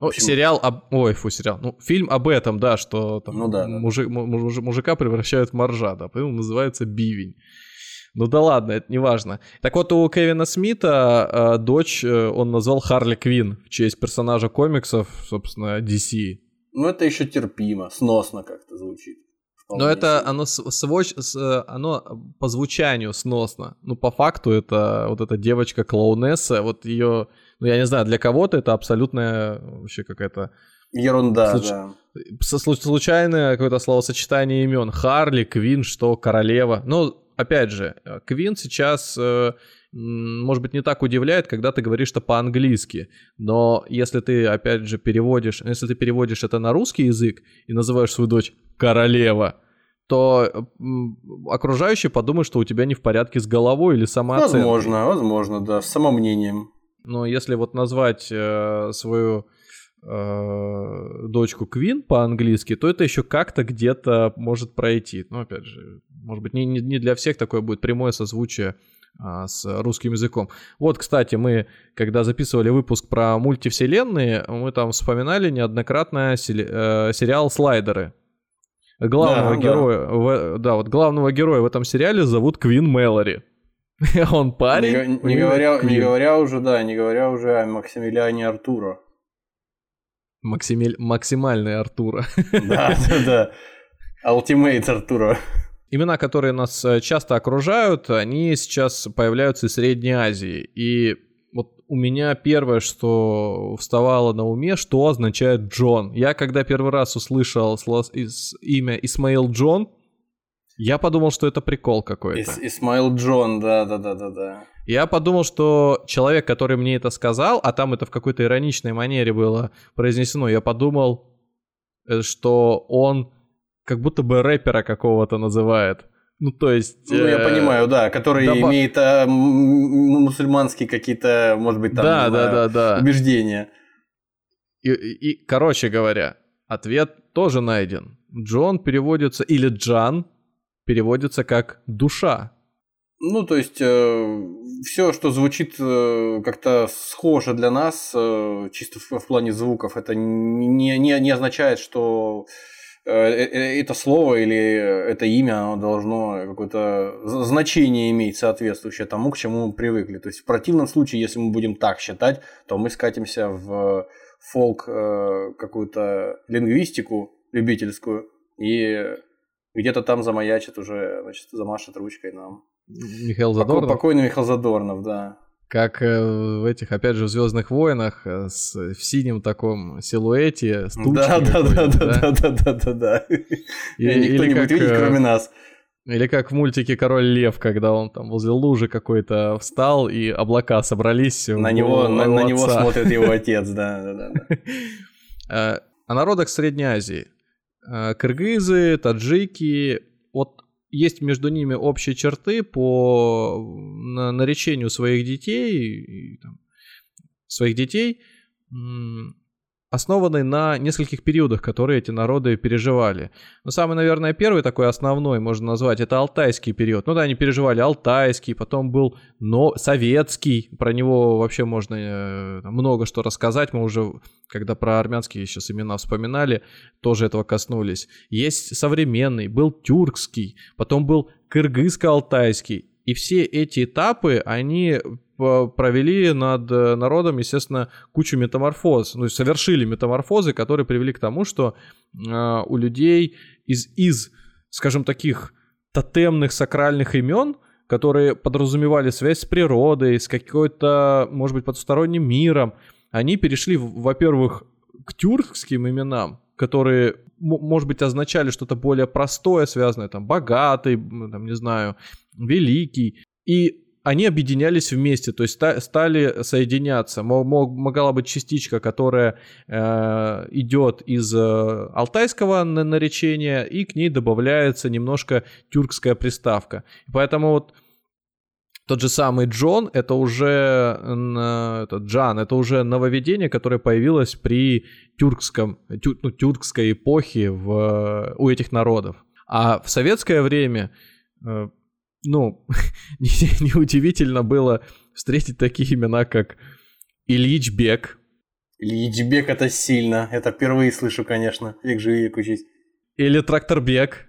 C: Ну, сериал об... Ой, фу, сериал. Ну, фильм об этом, да, что там
D: ну, да,
C: мужик, муж, мужика превращают в моржа, да, поэтому называется бивень. Ну да ладно, это не важно. Так вот, у Кевина Смита э, дочь э, он назвал Харли Квин в честь персонажа комиксов, собственно, DC.
D: Ну это еще терпимо, сносно как-то звучит.
C: Но это оно, своч, оно по звучанию сносно. Ну, по факту, это вот эта девочка-клоунесса, вот ее, ну, я не знаю, для кого-то это абсолютная вообще какая-то...
D: Ерунда, случ... да.
C: Случайное какое-то словосочетание имен. Харли, Квин, что, королева. Ну, опять же, э, Квин сейчас, э, может быть, не так удивляет, когда ты говоришь что по-английски, но если ты, опять же, переводишь, если ты переводишь это на русский язык и называешь свою дочь королева, то окружающие подумают, что у тебя не в порядке с головой или самооценкой.
D: Возможно, возможно, да, с самомнением.
C: Но если вот назвать э, свою э, дочку Квин по-английски, то это еще как-то где-то может пройти. Но опять же, может быть, не, не для всех такое будет прямое созвучие а, с русским языком. Вот, кстати, мы, когда записывали выпуск про мультивселенные, мы там вспоминали неоднократно э, сериал «Слайдеры». Главного да, героя, да. В, да, вот главного героя в этом сериале зовут Квин Мэлори. <laughs> Он парень.
D: Не, не, говоря, не говоря уже, да, не говоря уже о Максимилиане Артуро.
C: Максимиль, максимальный Артура.
D: Да, да, да. <laughs> Ultimate Артура.
C: Имена, которые нас э, часто окружают, они сейчас появляются из Средней Азии. И вот у меня первое, что вставало на уме, что означает Джон. Я когда первый раз услышал имя Исмаил Джон, я подумал, что это прикол какой-то.
D: Ис Исмаил Джон, да-да-да-да-да.
C: Я подумал, что человек, который мне это сказал, а там это в какой-то ироничной манере было произнесено, я подумал, э, что он как будто бы рэпера какого-то называет. Ну, то есть...
D: Ну, я
C: э,
D: понимаю, да, который
C: добав-
D: имеет м- мусульманские какие-то, может быть, там,
C: Да, да, да, да.
D: убеждения.
C: И, и- и, короче говоря, ответ тоже найден. Джон переводится, или Джан переводится как душа.
D: Ну, то есть, все, что звучит э, как-то схоже для нас, э, чисто в, в плане звуков, это не, не, не означает, что э, э, это слово или это имя оно должно какое-то значение иметь соответствующее тому, к чему мы привыкли. То есть, в противном случае, если мы будем так считать, то мы скатимся в фолк э, какую-то лингвистику любительскую и где-то там замаячит уже, значит, замашет ручкой нам.
C: Михаил Задорнов.
D: Покойный Михаил Задорнов, да.
C: Как э, в этих, опять же, в Звездных войнах э, с, в синем таком силуэте, с
D: Да, да, да, да, да, да, да, да, да. Никто не будет видеть,
C: э,
D: кроме нас.
C: Или как в мультике Король Лев, когда он там возле лужи какой-то встал, и облака собрались.
D: На него, на, на него <laughs> смотрит его отец, да, да, да.
C: Э, О народах Средней Азии. Э, Кыргызы, таджики, вот есть между ними общие черты по на- наречению своих детей, своих детей, м, основанной на нескольких периодах, которые эти народы переживали. Но самый, наверное, первый такой основной, можно назвать, это Алтайский период. Ну да, они переживали Алтайский, потом был но... Советский, про него вообще можно э, много что рассказать, мы уже, когда про армянские сейчас имена вспоминали, тоже этого коснулись. Есть современный, был тюркский, потом был кыргызско-алтайский, и все эти этапы, они провели над э, народом, естественно, кучу метаморфоз, ну, совершили метаморфозы, которые привели к тому, что э, у людей из, из, скажем, таких тотемных сакральных имен, которые подразумевали связь с природой, с какой-то, может быть, потусторонним миром, они перешли, во-первых, к тюркским именам, которые, может быть, означали что-то более простое, связанное там богатый, там, не знаю, великий. И они объединялись вместе, то есть ста- стали соединяться. Мо- мо- Могла быть частичка, которая э, идет из э, алтайского на- наречения, и к ней добавляется немножко тюркская приставка. Поэтому вот тот же самый Джон, это уже это Джан, это уже нововведение, которое появилось при тюркском, тю- ну, тюркской эпохе в, у этих народов. А в советское время, э, ну, <laughs> не- неудивительно было встретить такие имена, как Ильич Бек,
D: Ильичбек это сильно. Это впервые слышу, конечно. Век живи, век учись.
C: или Тракторбек,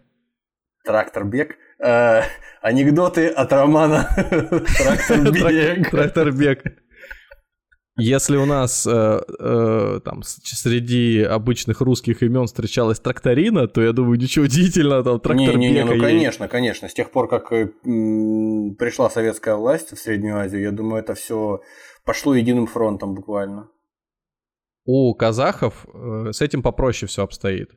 D: Тракторбек. Э, <laughs> анекдоты от романа <laughs> Тракторбек.
C: Тракторбек. Если у нас э, э, там среди обычных русских имен встречалась тракторина, то я думаю, ничего удивительного, там тракторбека
D: Не-не-не, ну
C: есть.
D: конечно, конечно. С тех пор, как э, м, пришла советская власть в Среднюю Азию, я думаю, это все пошло единым фронтом буквально.
C: У казахов э, с этим попроще все обстоит.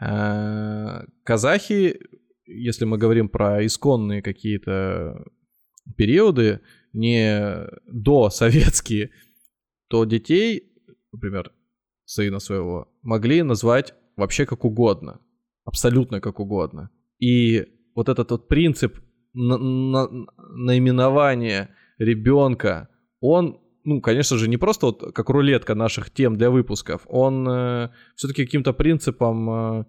C: Э, Казахи, если мы говорим про исконные какие-то периоды, не до советские, то детей, например, сына своего, могли назвать вообще как угодно. Абсолютно как угодно. И вот этот вот принцип на- на- наименования ребенка, он, ну, конечно же, не просто вот как рулетка наших тем для выпусков, он все-таки каким-то принципом э,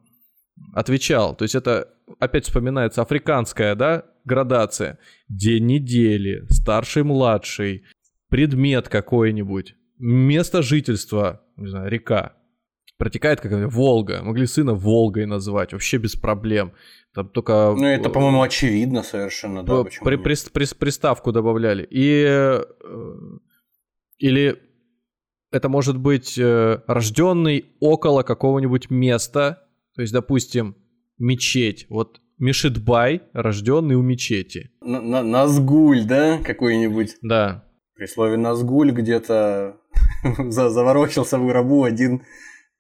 C: отвечал. То есть это опять вспоминается африканская, да, градация. День недели, старший, младший, предмет какой-нибудь, место жительства, не знаю, река. Протекает как Волга. Могли сына Волгой назвать, вообще без проблем. Там только...
D: Ну, это, по-моему, очевидно совершенно, да,
C: при-
D: нет?
C: прис- прис- приставку добавляли. И э, или это может быть э, рожденный около какого-нибудь места, то есть, допустим, мечеть. Вот Мишитбай, рожденный у мечети.
D: На- на- Назгуль, да, какой-нибудь?
C: Да.
D: При слове Назгуль где-то <laughs> заворочился в гробу один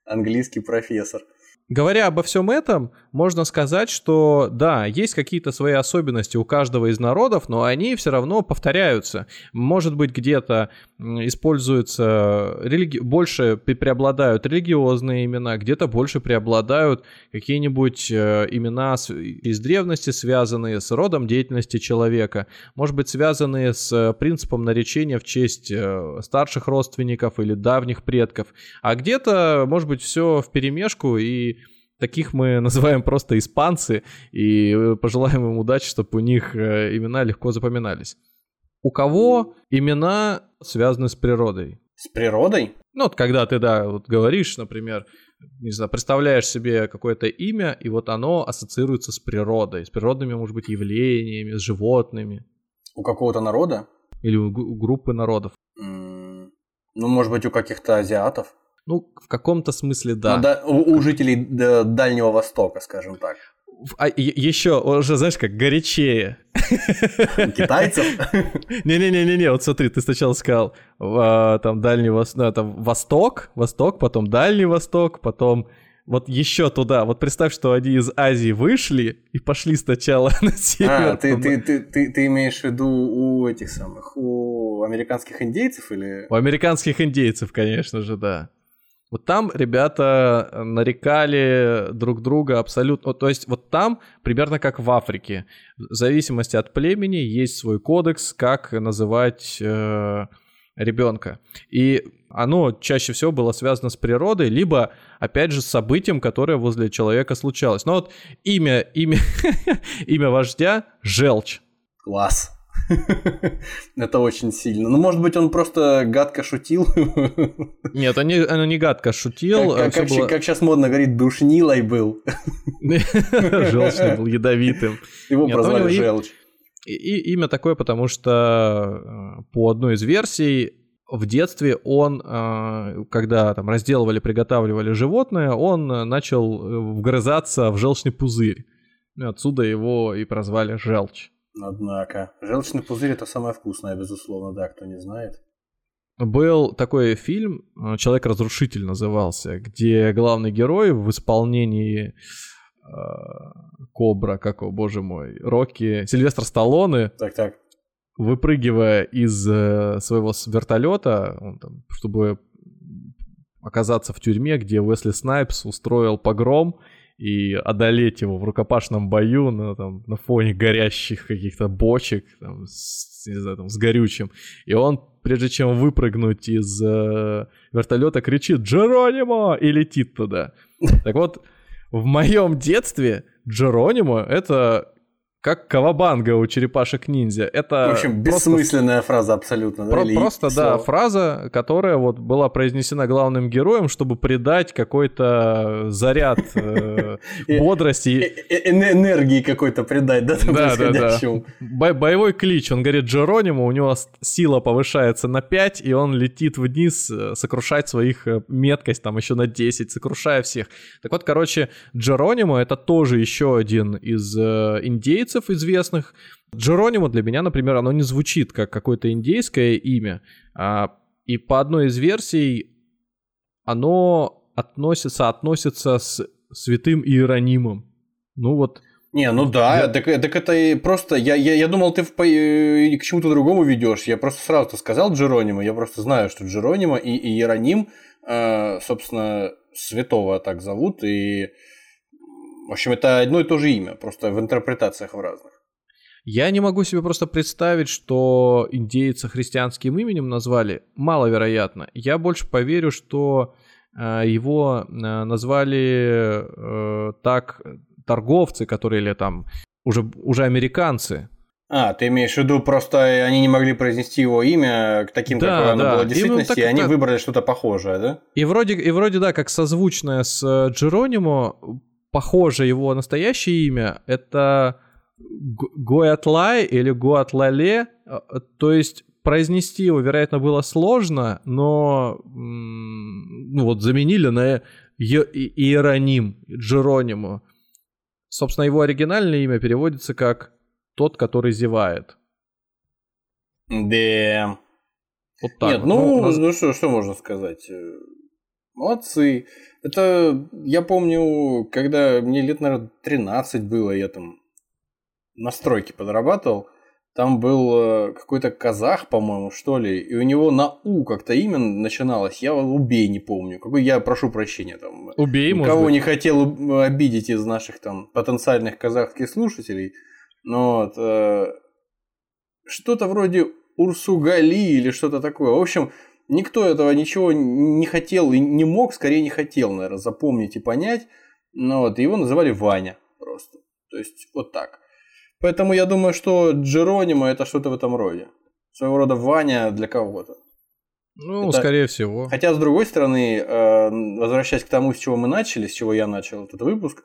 D: английский профессор.
C: Говоря обо всем этом, можно сказать, что да, есть какие-то свои особенности у каждого из народов, но они все равно повторяются. Может быть, где-то используются религи... больше преобладают религиозные имена, где-то больше преобладают какие-нибудь э, имена из древности, связанные с родом деятельности человека, может быть, связанные с принципом наречения в честь э, старших родственников или давних предков, а где-то, может быть, все в перемешку и Таких мы <laughs> называем просто испанцы, и пожелаем им удачи, чтобы у них э, имена легко запоминались. У кого имена связаны с природой?
D: С природой?
C: Ну, вот когда ты, да, вот говоришь, например, не знаю, представляешь себе какое-то имя, и вот оно ассоциируется с природой, с природными, может быть, явлениями, с животными.
D: У какого-то народа?
C: Или у, у группы народов.
D: Mm, ну, может быть, у каких-то азиатов?
C: Ну, в каком-то смысле да.
D: Ну, да у, у жителей Дальнего Востока, скажем так.
C: А еще, уже, знаешь, как горячее.
D: Китайцев?
C: Не-не-не-не, вот смотри, ты сначала сказал, а, там Дальний Восток, ну, там Восток, Восток, потом Дальний Восток, потом вот еще туда. Вот представь, что они из Азии вышли и пошли сначала <laughs> на север.
D: А, ты, ты, ты, ты, ты имеешь в виду у этих самых, у американских индейцев или?
C: У американских индейцев, конечно же, да. Вот там ребята э, нарекали друг друга абсолютно... То есть вот там примерно как в Африке. В зависимости от племени есть свой кодекс, как называть э, ребенка. И оно чаще всего было связано с природой, либо, опять же, с событием, которое возле человека случалось. Но вот имя, имя, <laughs> имя вождя — Желчь.
D: Класс. <laughs> Это очень сильно. Ну, может быть, он просто гадко шутил. <laughs>
C: Нет, он не, он не гадко шутил.
D: Как, как, было... как сейчас модно говорить, душнилой был. <laughs>
C: Желчный был, ядовитым.
D: Его Нет, прозвали Желчь.
C: И, и имя такое, потому что э, по одной из версий в детстве он, э, когда там разделывали, приготавливали животное, он начал э, вгрызаться в желчный пузырь. Отсюда его и прозвали желчь.
D: Однако. Желчный пузырь это самое вкусное, безусловно, да, кто не знает.
C: Был такой фильм, э, «Человек-разрушитель» назывался, где главный герой в исполнении э, Кобра, как его, боже мой, Рокки, Сильвестр Сталлоне,
D: так, так.
C: выпрыгивая из э, своего вертолета, там, чтобы оказаться в тюрьме, где Уэсли Снайпс устроил погром, и одолеть его в рукопашном бою на, там, на фоне горящих каких-то бочек там, с, не знаю, там, с горючим. И он, прежде чем выпрыгнуть из э, вертолета, кричит «Джеронимо!» и летит туда. Так вот, в моем детстве Джеронимо — это как Кавабанга у черепашек-ниндзя. Это
D: В общем, бессмысленная просто... фраза абсолютно.
C: Про- да? Просто, слово. да, фраза, которая вот была произнесена главным героем, чтобы придать какой-то заряд э, <laughs> бодрости.
D: Энергии какой-то придать, да,
C: да, да. Боевой клич. Он говорит Джеронимо, у него сила повышается на 5, и он летит вниз э, сокрушать своих э, меткость там еще на 10, сокрушая всех. Так вот, короче, Джеронимо это тоже еще один из индейцев, индейцев известных. Джеронимо для меня, например, оно не звучит как какое-то индейское имя. А, и по одной из версий оно относится, относится с святым Иеронимом. Ну вот...
D: Не, ну да, я... так, так это просто... Я, я, я думал, ты в, э, к чему-то другому ведешь. Я просто сразу сказал Джеронимо. Я просто знаю, что Джеронимо и, и Иероним, э, собственно, святого так зовут. И в общем, это одно и то же имя, просто в интерпретациях в разных.
C: Я не могу себе просто представить, что индейца христианским именем назвали. Маловероятно. Я больше поверю, что э, его э, назвали э, так торговцы, которые или там уже, уже американцы.
D: А, ты имеешь в виду, просто они не могли произнести его имя таким, да, какое оно да. было в действительности, и, так, и они так... выбрали что-то похожее, да?
C: И вроде, и вроде, да, как созвучное с э, Джеронимо, похоже его настоящее имя, это Гуатлай или Гуатлале, а, то есть произнести его, вероятно, было сложно, но ну вот заменили на Иероним, Джеронимо. Собственно, его оригинальное имя переводится как «тот, который зевает».
D: Да. Вот так. Нет, вот. ну, ну, ну что, что можно сказать? Молодцы. Это я помню, когда мне лет, наверное, 13 было, я там на стройке подрабатывал. там был э, какой-то казах, по-моему, что ли, и у него на У как-то имя начиналось, я убей не помню. Какой я прошу прощения там.
C: Убей,
D: Никого не хотел обидеть из наших там потенциальных казахских слушателей. Но вот, э, что-то вроде Урсугали или что-то такое. В общем, никто этого ничего не хотел и не мог, скорее не хотел, наверное, запомнить и понять. Но вот его называли Ваня просто. То есть вот так. Поэтому я думаю, что Джеронимо это что-то в этом роде. Своего рода Ваня для кого-то.
C: Ну, это... скорее всего.
D: Хотя, с другой стороны, э, возвращаясь к тому, с чего мы начали, с чего я начал этот выпуск,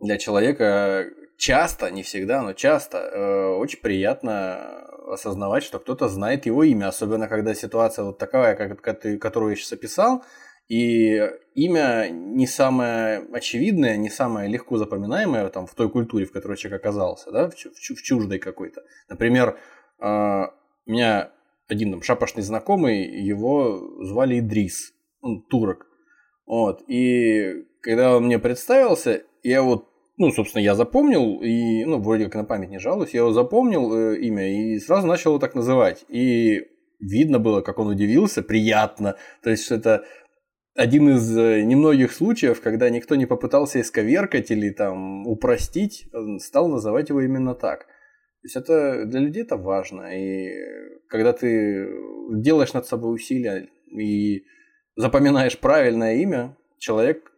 D: для человека часто, не всегда, но часто э, очень приятно осознавать, что кто-то знает его имя, особенно когда ситуация вот такая, как которую я сейчас описал, и имя не самое очевидное, не самое легко запоминаемое там, в той культуре, в которой человек оказался, да, в, в чуждой какой-то. Например, э, у меня один там шапошный знакомый, его звали Идрис, он турок. Вот, и когда он мне представился, я вот ну, собственно, я запомнил, и, ну, вроде как на память не жалуюсь, я его запомнил э, имя и сразу начал его так называть. И видно было, как он удивился, приятно. То есть, это один из э, немногих случаев, когда никто не попытался исковеркать или там упростить, стал называть его именно так. То есть это для людей это важно. И когда ты делаешь над собой усилия и запоминаешь правильное имя, человек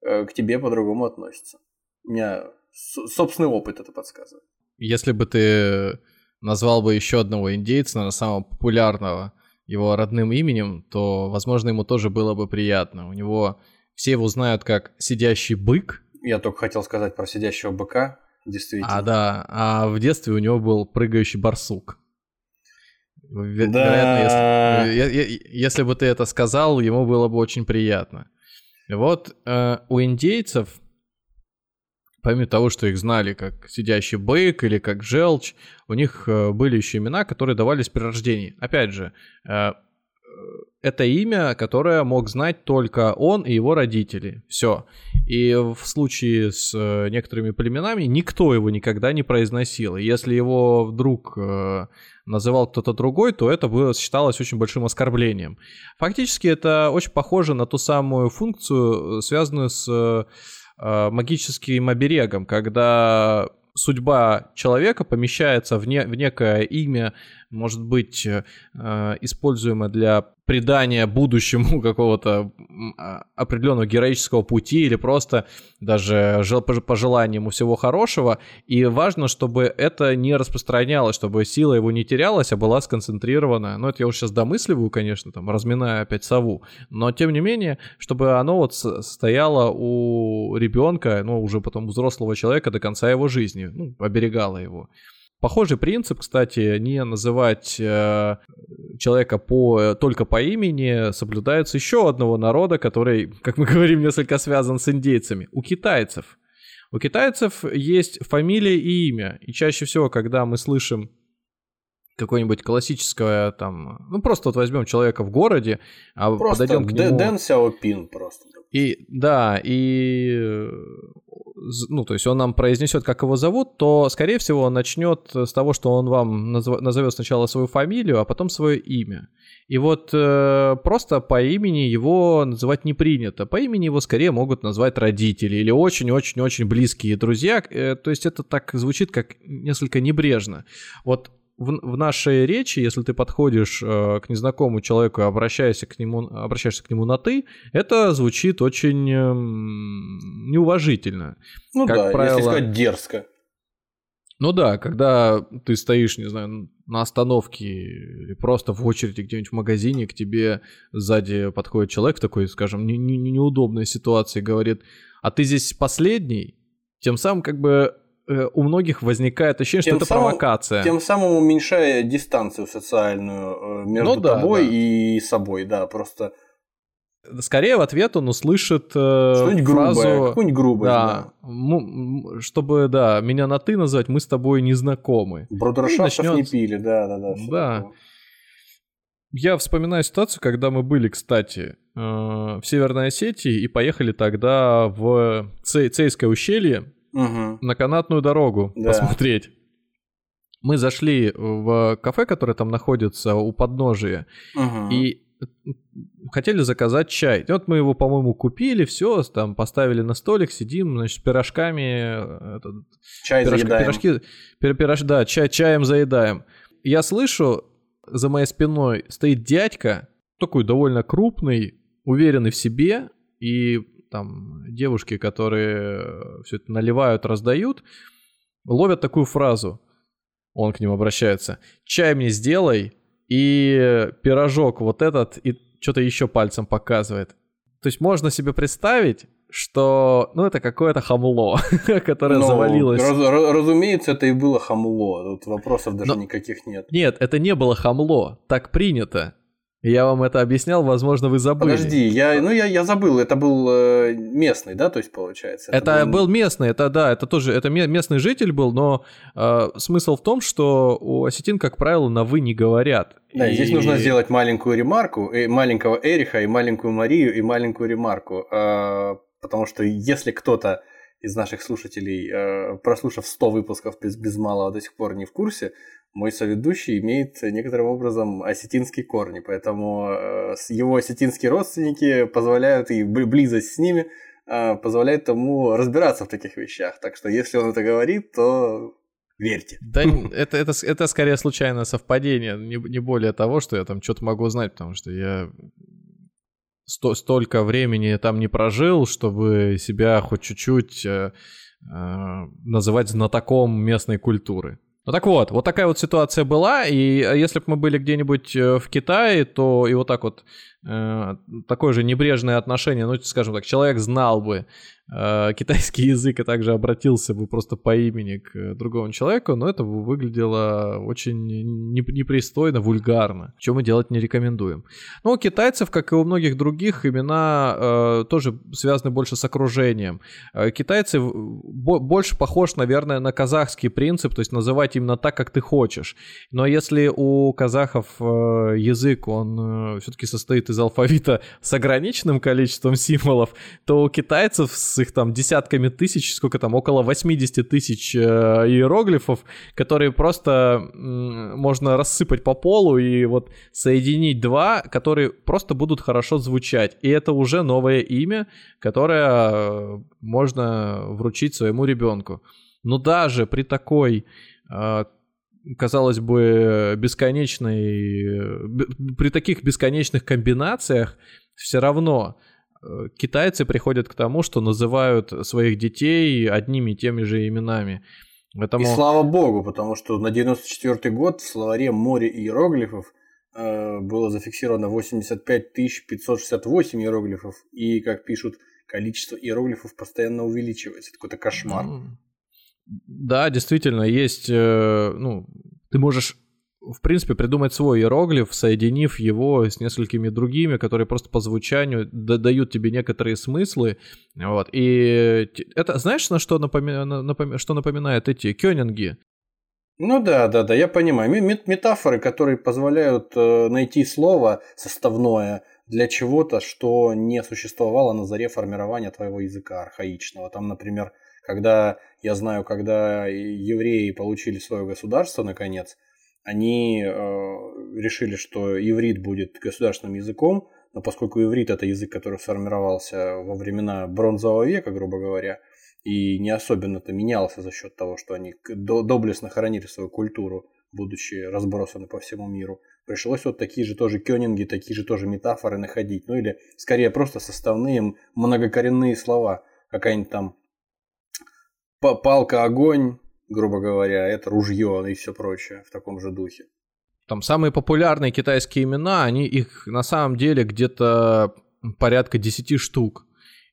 D: э, к тебе по-другому относится. У меня собственный опыт это подсказывает.
C: Если бы ты назвал бы еще одного индейца, наверное, самого популярного, его родным именем, то, возможно, ему тоже было бы приятно. У него все его знают как сидящий бык.
D: Я только хотел сказать про сидящего быка, действительно.
C: А, да, а в детстве у него был прыгающий барсук.
D: Да. Вероятно,
C: если, если бы ты это сказал, ему было бы очень приятно. Вот э, у индейцев помимо того, что их знали как сидящий бык или как желчь, у них э, были еще имена, которые давались при рождении. Опять же, э, э, это имя, которое мог знать только он и его родители. Все. И в случае с некоторыми племенами никто его никогда не произносил. И если его вдруг называл кто-то другой, то это было, считалось очень большим оскорблением. Фактически это очень похоже на ту самую функцию, связанную с магическим оберегом, когда судьба человека помещается в, не, в некое имя, может быть, э, используемое для придания будущему <laughs> какого-то а, определенного героического пути или просто даже пожелание ему всего хорошего. И важно, чтобы это не распространялось, чтобы сила его не терялась, а была сконцентрирована. Ну, это я уже сейчас домысливаю, конечно, там, разминая опять сову. Но, тем не менее, чтобы оно вот стояло у ребенка, ну, уже потом взрослого человека до конца его жизни, ну, оберегало его. Похожий принцип, кстати, не называть э, человека по, только по имени соблюдается еще одного народа, который, как мы <laughs> говорим, несколько связан с индейцами. У китайцев. У китайцев есть фамилия и имя. И чаще всего, когда мы слышим какое-нибудь классическое там, ну просто вот возьмем человека в городе, а просто подойдем к нему.
D: Дэн Сяопин просто.
C: И да, и ну, то есть он нам произнесет, как его зовут, то, скорее всего, он начнет с того, что он вам назовет сначала свою фамилию, а потом свое имя. И вот э, просто по имени его называть не принято. По имени его скорее могут назвать родители или очень-очень-очень близкие друзья. Э, то есть это так звучит как несколько небрежно. Вот в, в нашей речи, если ты подходишь э, к незнакомому человеку и обращаешься к нему, обращаешься к нему на ты, это звучит очень э, неуважительно.
D: Ну как да, правило, если сказать дерзко.
C: Ну да, когда ты стоишь, не знаю, на остановке или просто в очереди где-нибудь в магазине, к тебе сзади подходит человек в такой, скажем, не, не, неудобной ситуации, говорит, а ты здесь последний, тем самым как бы у многих возникает ощущение, тем что это самым, провокация.
D: Тем самым уменьшая дистанцию социальную э, между ну, да, тобой да. и собой, да, просто.
C: Скорее в ответ он услышит э,
D: Что-нибудь фразу, грубое, какую-нибудь грубость,
C: да, да. чтобы, да, меня на «ты» назвать, мы с тобой не знакомы.
D: Брудершафтов начнет... не пили, да, да, да.
C: Да. Я вспоминаю ситуацию, когда мы были, кстати, э, в Северной Осетии и поехали тогда в Цейское ущелье, угу. на канатную дорогу да. посмотреть. Мы зашли в кафе, которое там находится у подножия, угу. и хотели заказать чай. И вот мы его, по-моему, купили, все, там поставили на столик, сидим, значит, с пирожками. Этот,
D: чай пирож, заедаем.
C: Пирожки, пир, пирож, да, чай, чаем заедаем. Я слышу, за моей спиной стоит дядька, такой довольно крупный, уверенный в себе, и там девушки, которые все это наливают, раздают, ловят такую фразу. Он к ним обращается. «Чай мне сделай, и пирожок вот этот, и что-то еще пальцем показывает. То есть можно себе представить, что, ну, это какое-то хамло, <laughs> которое ну, завалилось.
D: Раз, разумеется, это и было хамло. Тут вопросов даже Но... никаких нет.
C: Нет, это не было хамло. Так принято. Я вам это объяснял, возможно, вы забыли.
D: Подожди, я, ну я, я забыл, это был э, местный, да, то есть получается?
C: Это, это был... был местный, это да, это тоже, это местный житель был, но э, смысл в том, что у осетин, как правило, на «вы» не говорят.
D: Да, и... здесь нужно сделать маленькую ремарку, и маленького Эриха, и маленькую Марию, и маленькую ремарку, э, потому что если кто-то из наших слушателей, э, прослушав 100 выпусков без, без малого до сих пор не в курсе, мой соведущий имеет некоторым образом осетинские корни, поэтому э, его осетинские родственники позволяют, и близость с ними э, позволяет ему разбираться в таких вещах. Так что если он это говорит, то верьте. <laughs>
C: Да, это, это, это скорее случайное совпадение, не, не более того, что я там что-то могу знать, потому что я сто, столько времени там не прожил, чтобы себя хоть чуть-чуть э, э, называть знатоком местной культуры. Ну так вот, вот такая вот ситуация была, и э, если бы мы были где-нибудь э, в Китае, то и вот так вот э, такое же небрежное отношение, ну, скажем так, человек знал бы китайский <laughs> язык и также обратился бы просто по имени к э, другому человеку, но это выглядело очень непристойно, вульгарно, что мы делать не рекомендуем. Но у китайцев, как и у многих других, имена э, тоже связаны больше с окружением. Э, китайцы больше похож, наверное, на казахский принцип, то есть называть именно так, как ты хочешь. Но если у казахов э, язык, он э, все-таки состоит из алфавита с ограниченным количеством <laughs> символов, то у китайцев с их там десятками тысяч, сколько там, около 80 тысяч э, иероглифов, которые просто можно рассыпать по полу и вот соединить два, которые просто будут хорошо звучать. И это уже новое имя, которое э, можно вручить своему ребенку. Но даже при такой э, казалось бы, бесконечной... При таких бесконечных комбинациях все равно Э, китайцы приходят к тому, что называют своих детей одними и теми же именами.
D: Поэтому... И слава богу, потому что на 94 год в словаре «Море иероглифов» э, было зафиксировано 85 568 иероглифов, и, как пишут, количество иероглифов постоянно увеличивается. Это какой-то кошмар.
C: Да, действительно, есть, э, ну, ты можешь в принципе, придумать свой иероглиф, соединив его с несколькими другими, которые просто по звучанию дают тебе некоторые смыслы. Вот. И это, знаешь, на что, напоми... напоми... что напоминает эти кёнинги?
D: Ну да, да, да, я понимаю. Метафоры, которые позволяют э, найти слово составное для чего-то, что не существовало на заре формирования твоего языка архаичного. Там, например, когда, я знаю, когда евреи получили свое государство, наконец, они э, решили, что иврит будет государственным языком, но поскольку иврит это язык, который сформировался во времена бронзового века, грубо говоря, и не особенно-то менялся за счет того, что они доблестно хоронили свою культуру, будучи разбросаны по всему миру, пришлось вот такие же тоже кёнинги, такие же тоже метафоры находить, ну или скорее просто составные многокоренные слова, какая-нибудь там палка огонь, грубо говоря, это ружье и все прочее в таком же духе.
C: Там самые популярные китайские имена, они их на самом деле где-то порядка 10 штук.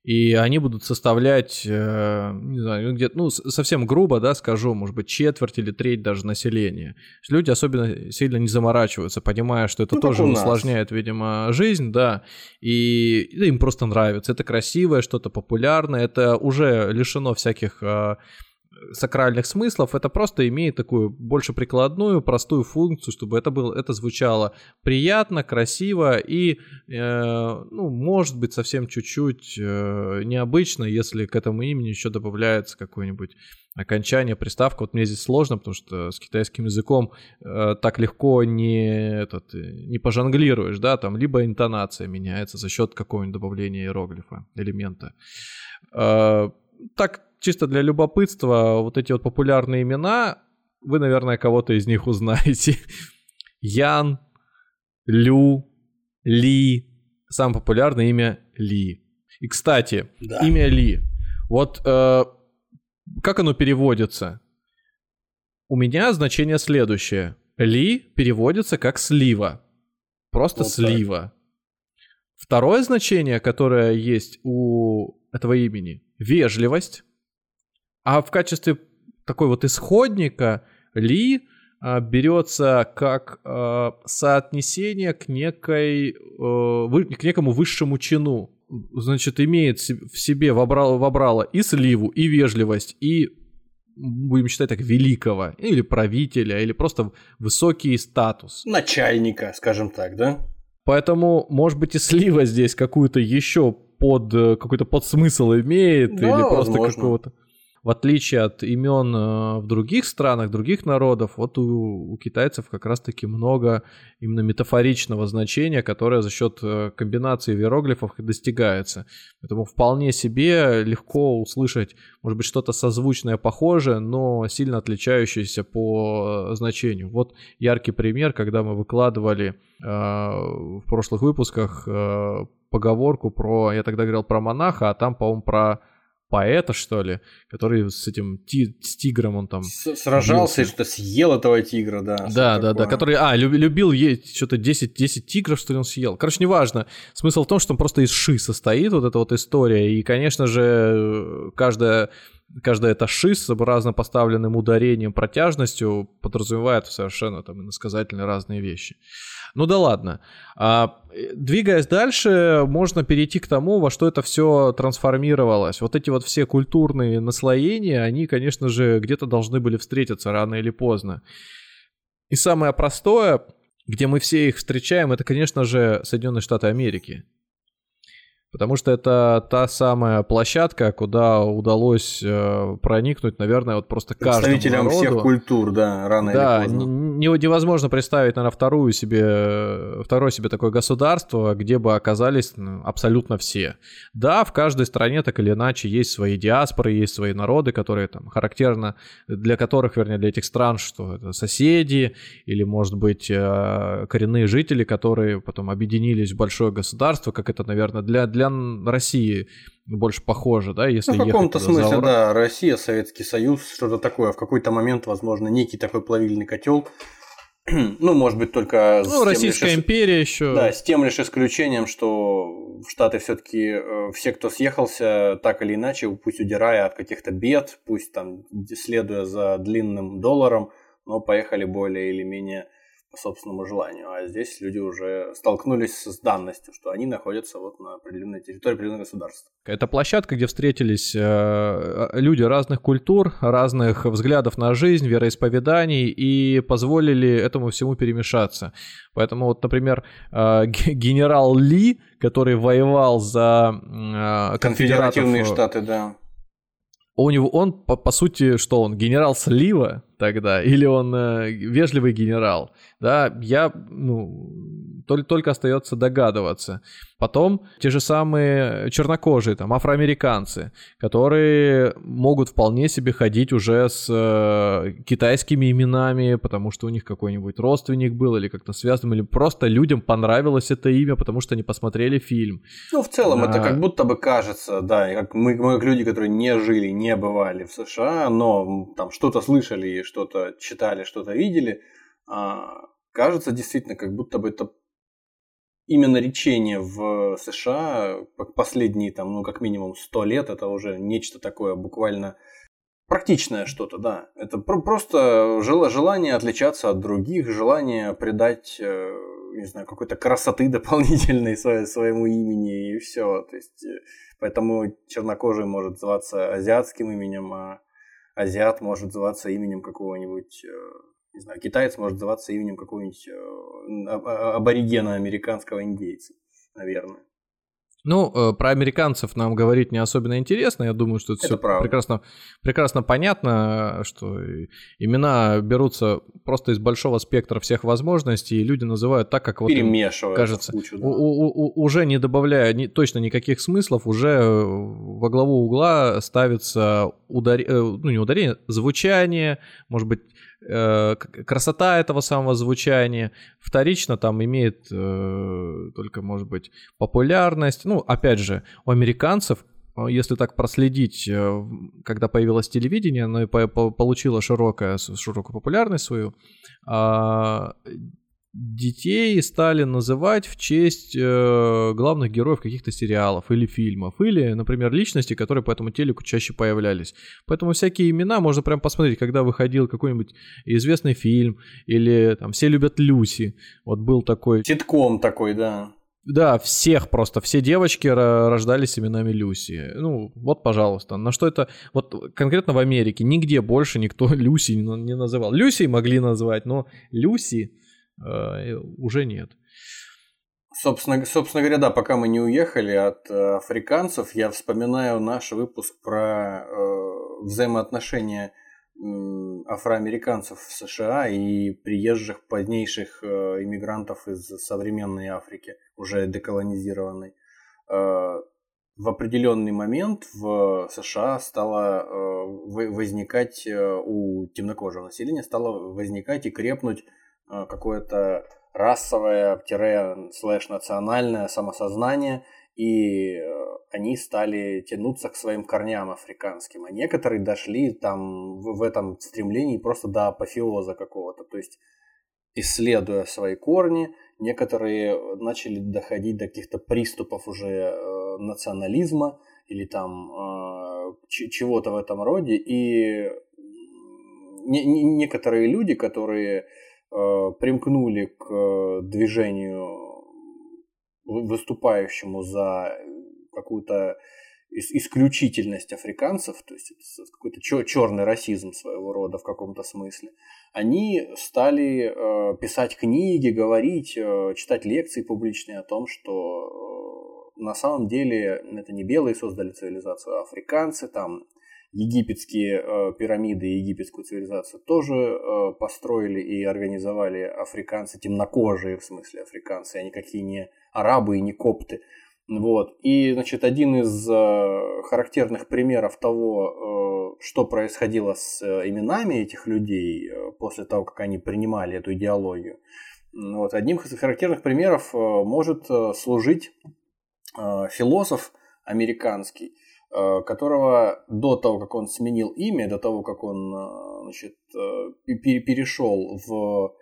C: И они будут составлять, э, не знаю, ну, где-то, ну, совсем грубо, да, скажу, может быть, четверть или треть даже населения. Люди особенно сильно не заморачиваются, понимая, что это ну, тоже усложняет, видимо, жизнь, да, и им просто нравится. Это красивое, что-то популярное, это уже лишено всяких э, сакральных смыслов, это просто имеет такую больше прикладную, простую функцию, чтобы это было, это звучало приятно, красиво и, э, ну, может быть, совсем чуть-чуть э, необычно, если к этому имени еще добавляется какое-нибудь окончание, приставка. Вот мне здесь сложно, потому что с китайским языком э, так легко не, этот, не пожонглируешь, да, там либо интонация меняется за счет какого-нибудь добавления иероглифа, элемента. Э, так чисто для любопытства, вот эти вот популярные имена, вы, наверное, кого-то из них узнаете. <laughs> Ян, Лю, Ли. Самое популярное имя Ли. И, кстати, да. имя Ли. Вот э, как оно переводится? У меня значение следующее. Ли переводится как слива. Просто вот слива. Так. Второе значение, которое есть у этого имени, вежливость. А в качестве такой вот исходника Ли а, берется как а, соотнесение к некой, а, к некому высшему чину. Значит, имеет в себе вобрало, вобрало и сливу, и вежливость, и будем считать так, великого, или правителя, или просто высокий статус.
D: Начальника, скажем так, да?
C: Поэтому, может быть, и слива здесь какую-то еще под какой-то подсмысл имеет, да, или просто какого-то в отличие от имен э, в других странах, других народов, вот у, у китайцев как раз-таки много именно метафоричного значения, которое за счет э, комбинации иероглифов достигается. Поэтому вполне себе легко услышать, может быть, что-то созвучное, похожее, но сильно отличающееся по значению. Вот яркий пример, когда мы выкладывали э, в прошлых выпусках э, поговорку про, я тогда говорил про монаха, а там, по-моему, про поэта, что ли, который с этим ти, с тигром он там...
D: С сражался и что съел этого тигра, да.
C: Да, да, да, который, а, любил есть что-то 10, 10 тигров, что ли, он съел. Короче, неважно. Смысл в том, что он просто из ши состоит, вот эта вот история, и, конечно же, каждая каждая эта ши с разно поставленным ударением, протяжностью подразумевает совершенно там иносказательные разные вещи. Ну да ладно. А, двигаясь дальше, можно перейти к тому, во что это все трансформировалось. Вот эти вот все культурные наслоения, они, конечно же, где-то должны были встретиться рано или поздно. И самое простое, где мы все их встречаем, это, конечно же, Соединенные Штаты Америки. Потому что это та самая площадка, куда удалось э, проникнуть, наверное, вот просто каждому
D: Представителям
C: народу.
D: всех культур, да, рано
C: да,
D: или поздно.
C: Не, невозможно представить, наверное, вторую себе, второе себе такое государство, где бы оказались ну, абсолютно все. Да, в каждой стране так или иначе есть свои диаспоры, есть свои народы, которые там характерно, для которых, вернее, для этих стран, что это соседи или, может быть, э, коренные жители, которые потом объединились в большое государство, как это, наверное, для для России больше похоже, да, если
D: ну, в каком-то смысле, за... да, Россия, Советский Союз, что-то такое. В какой-то момент, возможно, некий такой плавильный котел. <clears throat> ну, может быть, только...
C: Ну, Российская лишь... империя еще.
D: Да, с тем лишь исключением, что в Штаты все-таки э, все, кто съехался, так или иначе, пусть удирая от каких-то бед, пусть там следуя за длинным долларом, но поехали более или менее по собственному желанию. А здесь люди уже столкнулись с данностью, что они находятся вот на определенной территории определенного государства.
C: Это площадка, где встретились э, э, люди разных культур, разных взглядов на жизнь, вероисповеданий и позволили этому всему перемешаться. Поэтому вот, например, э, генерал Ли, который воевал за
D: конфедеративные штаты, да
C: у него он по, по сути что он генерал слива тогда или он э, вежливый генерал да я ну только, только остается догадываться Потом те же самые чернокожие, там, афроамериканцы, которые могут вполне себе ходить уже с э, китайскими именами, потому что у них какой-нибудь родственник был или как-то связан, или просто людям понравилось это имя, потому что они посмотрели фильм.
D: Ну, в целом, а... это как будто бы кажется, да, как мы, мы как люди, которые не жили, не бывали в США, но там что-то слышали, что-то читали, что-то видели, а, кажется действительно, как будто бы это именно речение в США последние, там, ну, как минимум 100 лет, это уже нечто такое буквально практичное что-то, да. Это про- просто желание отличаться от других, желание придать, э, не знаю, какой-то красоты дополнительной <laughs> своему имени и все. То есть, э, поэтому чернокожий может зваться азиатским именем, а азиат может зваться именем какого-нибудь, э, не знаю, китаец может зваться именем какого-нибудь аборигена американского индейца, наверное.
C: Ну, э, про американцев нам говорить не особенно интересно. Я думаю, что это, это все прекрасно, прекрасно понятно, что имена берутся просто из большого спектра всех возможностей, и люди называют так, как вот им кажется. Кучу, да. у, у, у, уже не добавляя ни, точно никаких смыслов, уже во главу угла ставится удар... Э, ну, не ударение, звучание, может быть, Э, красота этого самого звучания. Вторично там имеет э, только, может быть, популярность. Ну, опять же, у американцев э, если так проследить, э, когда появилось телевидение, оно и получило широкое, широкую популярность свою, а, детей стали называть в честь э, главных героев каких-то сериалов или фильмов, или, например, личностей, которые по этому телеку чаще появлялись. Поэтому всякие имена можно прям посмотреть, когда выходил какой-нибудь известный фильм, или там «Все любят Люси», вот был такой...
D: Титком такой, да.
C: Да, всех просто, все девочки рождались именами Люси. Ну, вот, пожалуйста. На что это, вот конкретно в Америке, нигде больше никто <laughs> Люси не называл. Люси могли назвать, но Люси уже нет.
D: Собственно, собственно говоря, да, пока мы не уехали от э, африканцев, я вспоминаю наш выпуск про э, взаимоотношения э, афроамериканцев в США и приезжих позднейших э, иммигрантов из современной Африки, уже деколонизированной. Э, в определенный момент в США стало э, возникать э, у темнокожего населения стало возникать и крепнуть Э, какое-то расовое-слэш-национальное самосознание, и э, они стали тянуться к своим корням африканским. А некоторые дошли там в, этом стремлении просто до апофеоза какого-то. То есть, исследуя свои корни, некоторые начали доходить до каких-то приступов уже э, национализма или там э, чего-то в этом роде. И не, не, некоторые люди, которые Э, примкнули к э, движению, выступающему за какую-то исключительность африканцев, то есть какой-то черный расизм своего рода в каком-то смысле, они стали э, писать книги, говорить, читать лекции публичные о том, что на самом деле это не белые создали цивилизацию, а африканцы, там египетские э, пирамиды и египетскую цивилизацию тоже э, построили и организовали африканцы, темнокожие в смысле африканцы, а никакие не арабы и не копты. Вот. И, значит, один из э, характерных примеров того, э, что происходило с э, именами этих людей э, после того, как они принимали эту идеологию, вот, одним из характерных примеров э, может э, служить э, философ американский, которого до того, как он сменил имя, до того, как он э, значит, э, перешел в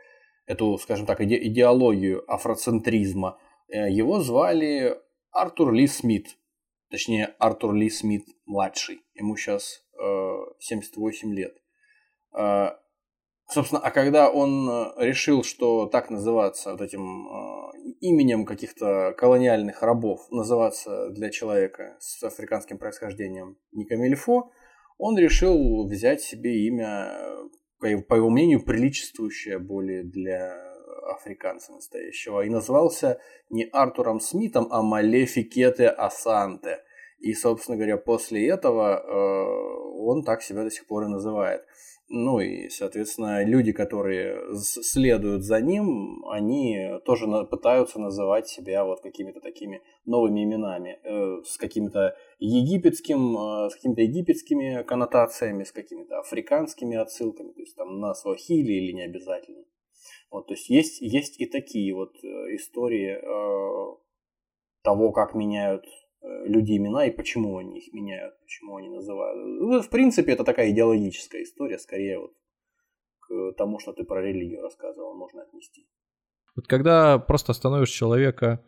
D: эту, скажем так, идеологию афроцентризма, его звали Артур Ли Смит. Точнее, Артур Ли Смит младший. Ему сейчас 78 лет. Собственно, а когда он решил, что так называться вот этим именем каких-то колониальных рабов называться для человека с африканским происхождением не Камильфо, он решил взять себе имя, по его мнению, приличествующее более для африканца настоящего. И назвался не Артуром Смитом, а Малефикете Асанте. И, собственно говоря, после этого э, он так себя до сих пор и называет. Ну и, соответственно, люди, которые следуют за ним, они тоже пытаются называть себя вот какими-то такими новыми именами, э, с каким-то египетским, э, с какими-то египетскими коннотациями, с какими-то африканскими отсылками, то есть там на свахили или не обязательно. Вот, то есть есть, есть и такие вот э, истории того, как меняют Э, люди имена и почему они их меняют, почему они называют. Ну, в принципе, это такая идеологическая история, скорее вот к тому, что ты про религию рассказывал, можно отнести.
C: Вот когда просто остановишь человека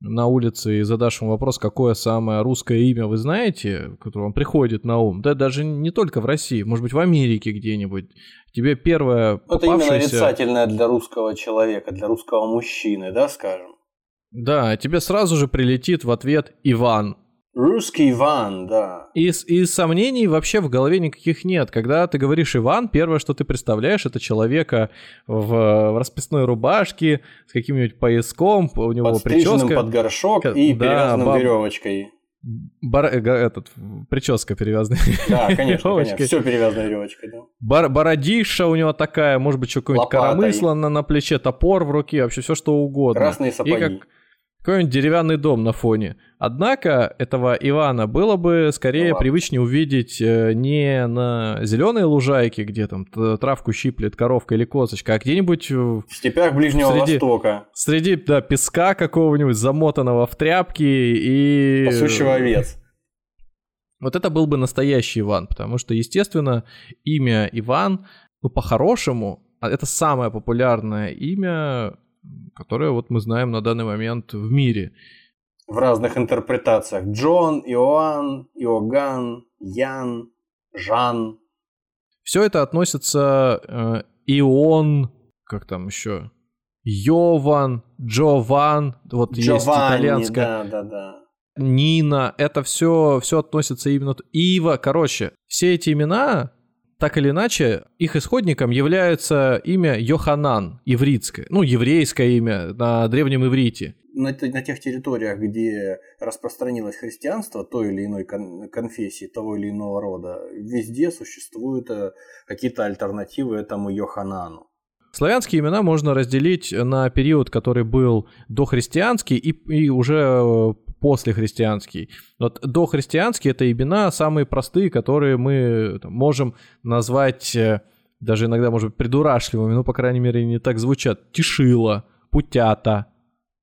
C: на улице и задашь ему вопрос, какое самое русское имя вы знаете, которое вам приходит на ум, да даже не только в России, может быть в Америке где-нибудь, тебе первое попавшееся...
D: Это именно нарицательное для русского человека, для русского мужчины, да, скажем?
C: Да, тебе сразу же прилетит в ответ Иван.
D: Русский Иван, да.
C: И, и сомнений вообще в голове никаких нет. Когда ты говоришь Иван, первое, что ты представляешь, это человека в, в расписной рубашке с каким-нибудь пояском, у него прическа.
D: под горшок и да, перевязанным баб... веревочкой.
C: Бар, э, этот, прическа перевязанная.
D: Да, конечно, конечно. Все перевязано веревочкой, да.
C: Бар, бородиша у него такая, может быть, что какое-нибудь коромысло на, на плече, топор в руке, вообще все что угодно.
D: Красные сапоги. И как,
C: какой-нибудь деревянный дом на фоне. Однако этого Ивана было бы скорее ну, привычнее увидеть э, не на зеленой лужайке, где там травку щиплет коровка или козочка, а где-нибудь в
D: степях Ближнего среди, Востока.
C: Среди да, песка какого-нибудь, замотанного в тряпки и...
D: Пасущего овец.
C: Вот это был бы настоящий Иван, потому что, естественно, имя Иван, ну, по-хорошему, а это самое популярное имя которое вот мы знаем на данный момент в мире.
D: В разных интерпретациях. Джон, Иоанн, Иоганн, Ян, Жан.
C: Все это относится э, Ион, как там еще, Йован, Джован, вот Джованни, есть итальянская.
D: Да, да, да.
C: Нина, это все, все относится именно... Ива, короче, все эти имена так или иначе, их исходником является имя Йоханан, ивритское, ну, еврейское имя на древнем иврите.
D: На, на тех территориях, где распространилось христианство той или иной кон- конфессии, того или иного рода, везде существуют э, какие-то альтернативы этому Йоханану.
C: Славянские имена можно разделить на период, который был дохристианский и, и уже э, после христианский. Вот дохристианские это имена самые простые, которые мы там, можем назвать э, даже иногда, может быть, придурашливыми, ну, по крайней мере, не так звучат. Тишила, Путята,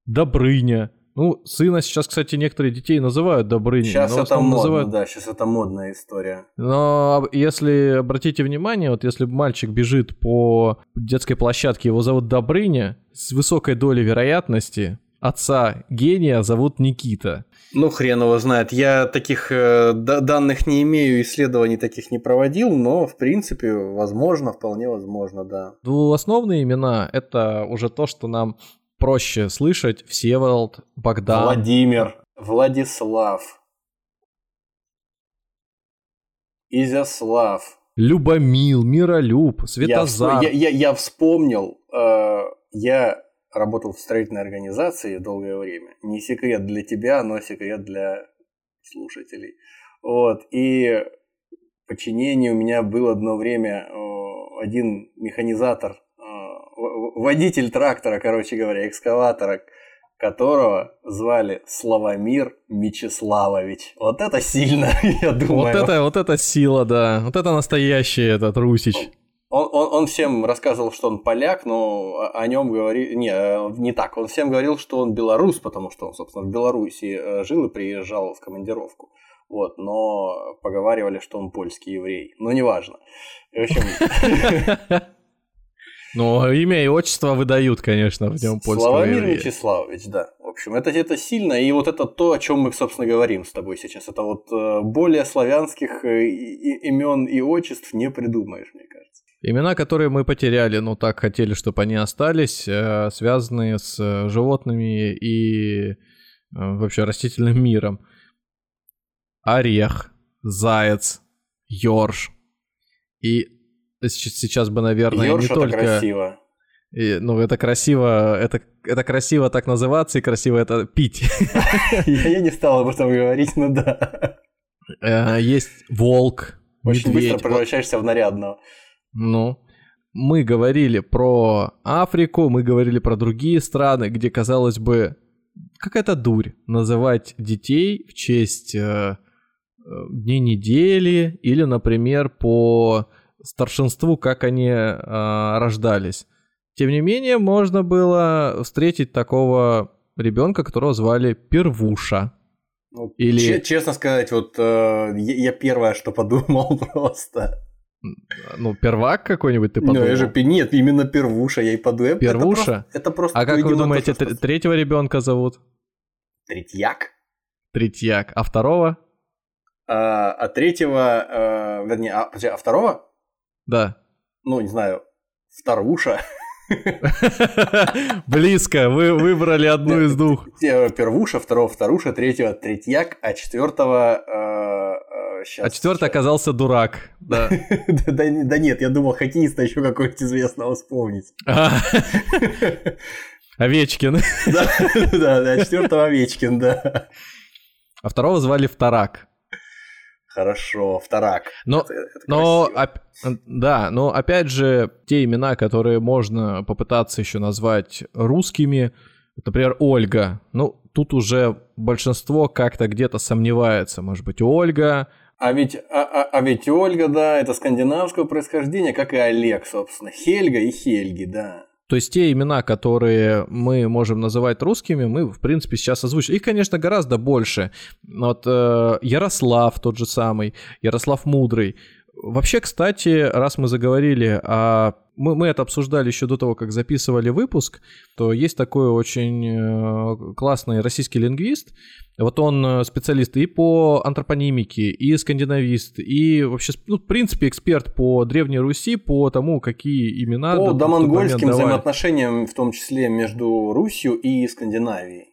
C: Добрыня. Ну, сына сейчас, кстати, некоторые детей называют Добрыней.
D: Сейчас это модно, называют... да, сейчас это модная история.
C: Но если обратите внимание, вот если мальчик бежит по детской площадке, его зовут Добрыня, с высокой долей вероятности отца гения зовут Никита.
D: Ну, хрен его знает. Я таких э, данных не имею, исследований таких не проводил, но, в принципе, возможно, вполне возможно, да.
C: Двуосновные имена – это уже то, что нам проще слышать. Всеволод, Богдан.
D: Владимир, Владислав, Изяслав.
C: Любомил, Миролюб, Светозар.
D: Я, я, я, я вспомнил, э, я работал в строительной организации долгое время. Не секрет для тебя, но секрет для слушателей. Вот. И подчинение у меня был одно время один механизатор, водитель трактора, короче говоря, экскаватора, которого звали Славомир Мечиславович. Вот это сильно, <laughs> я думаю.
C: Вот это, вот это сила, да. Вот это настоящий этот Русич.
D: Он, он, он всем рассказывал, что он поляк, но о нем говорил... Не, э, не так. Он всем говорил, что он белорус, потому что он, собственно, в Беларуси э, жил и приезжал в командировку. Вот, но поговаривали, что он польский еврей. Но неважно. В общем... <laughs>
C: Ну, имя и отчество выдают, конечно, в нем польского
D: Славомир. Вячеславович, да. В общем, это, это сильно, и вот это то, о чем мы, собственно, говорим с тобой сейчас. Это вот э, более славянских имен и отчеств не придумаешь, мне кажется.
C: Имена, которые мы потеряли, ну так хотели, чтобы они остались, э, связанные с э, животными и э, вообще растительным миром. Орех, заяц, ёрш. И сейчас бы, наверное,
D: ёрш
C: не
D: это
C: только...
D: красиво.
C: И, ну, это красиво, это, это красиво так называться, и красиво это пить. <laughs>
D: Я не стал об этом говорить, но да.
C: Есть волк,
D: Очень быстро превращаешься в нарядного.
C: Ну, мы говорили про Африку, мы говорили про другие страны, где, казалось бы, какая-то дурь называть детей в честь э, э, дней недели или, например, по старшинству, как они э, рождались. Тем не менее, можно было встретить такого ребенка, которого звали Первуша.
D: Ну, Или... Честно сказать, вот э, я первое, что подумал <laughs> просто.
C: Ну, первак какой-нибудь ты подумал? Ну,
D: я же, нет, именно первуша, я и подумал.
C: Первуша?
D: Это просто, это просто
C: а как вы думаете, что... третьего ребенка зовут?
D: Третьяк.
C: Третьяк. А второго?
D: А, а третьего, а, вернее, а, а второго?
C: Да.
D: Ну, не знаю, вторуша. <laughs>
C: Близко, вы выбрали одну из двух.
D: Первуша, второго вторуша, третьего третьяк, а четвертого
C: Сейчас, а четвертый оказался дурак. <laughs> Да.
D: да, нет, я думал, хоккеиста еще какого-нибудь известного вспомнить. <laughs> А.
C: Овечкин. <laughs>
D: да, да, да, четвертого Овечкин, да.
C: А второго звали Вторак.
D: Хорошо, Вторак.
C: Но, это, это но оп- да, но опять же, те имена, которые можно попытаться еще назвать русскими, например, Ольга. Ну, тут уже большинство как-то где-то сомневается. Может быть, Ольга,
D: а ведь, а, а, а ведь Ольга, да, это скандинавского происхождения, как и Олег, собственно. Хельга и Хельги, да.
C: То есть те имена, которые мы можем называть русскими, мы, в принципе, сейчас озвучили. Их, конечно, гораздо больше. Вот э, Ярослав тот же самый, Ярослав Мудрый. Вообще, кстати, раз мы заговорили о мы, мы это обсуждали еще до того, как записывали выпуск, то есть такой очень э, классный российский лингвист. Вот он э, специалист и по антропонимике, и скандинавист, и вообще, ну, в принципе, эксперт по Древней Руси, по тому, какие имена...
D: По домонгольским взаимоотношениям, в том числе между Русью и Скандинавией.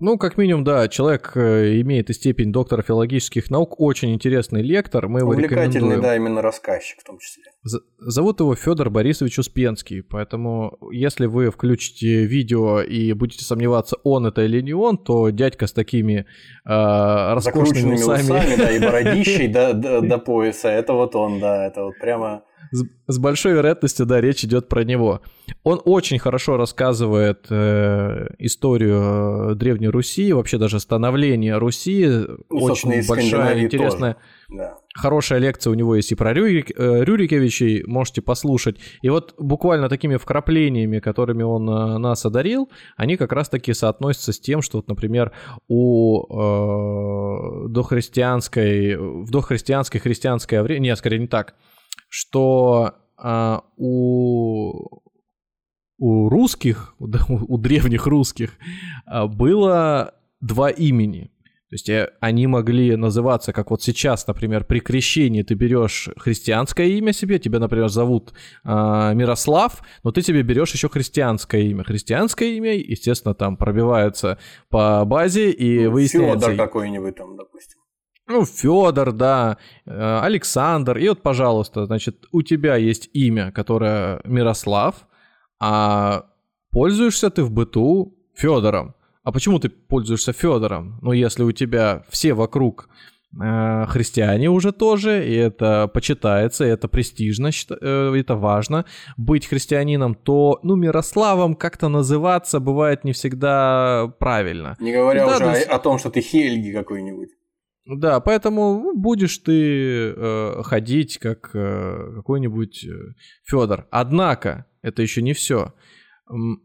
C: Ну, как минимум, да, человек э, имеет и степень доктора филологических наук, очень интересный лектор, мы его
D: Увлекательный, да, именно рассказчик в том числе.
C: З- зовут его Федор Борисович Успенский, поэтому если вы включите видео и будете сомневаться, он это или не он, то дядька с такими э, роскошными усами... усами,
D: да, и <laughs> бородищей до, до, до <laughs> пояса, это вот он, да, это вот прямо
C: с, большой вероятностью, да, речь идет про него. Он очень хорошо рассказывает э, историю э, Древней Руси, вообще даже становление Руси. Ну, очень большая, интересная, да. хорошая лекция у него есть и про Рюрик, э, Рюриковичей, можете послушать. И вот буквально такими вкраплениями, которыми он э, нас одарил, они как раз-таки соотносятся с тем, что, вот, например, у э, дохристианской, в дохристианской христианское время, нет, скорее не так, что а, у у русских, <laughs> у, у древних русских а, было два имени. То есть э, они могли называться, как вот сейчас, например, при крещении ты берешь христианское имя себе, тебя, например, зовут э, Мирослав, но ты себе берешь еще христианское имя. Христианское имя, естественно, там пробивается по базе и ну, выясняется...
D: Федор какой-нибудь там, допустим.
C: Ну, Федор, да, э, Александр. И вот, пожалуйста, значит, у тебя есть имя, которое Мирослав, а пользуешься ты в быту Федором. А почему ты пользуешься Федором? Ну, если у тебя все вокруг э, христиане уже тоже, и это почитается, и это престижно, э, это важно быть христианином, то, ну, Мирославом как-то называться бывает не всегда правильно.
D: Не говоря да, уже да, о, о том, что ты Хельги какой-нибудь.
C: Да, поэтому ну, будешь ты э, ходить как э, какой-нибудь э, Федор. Однако, это еще не все.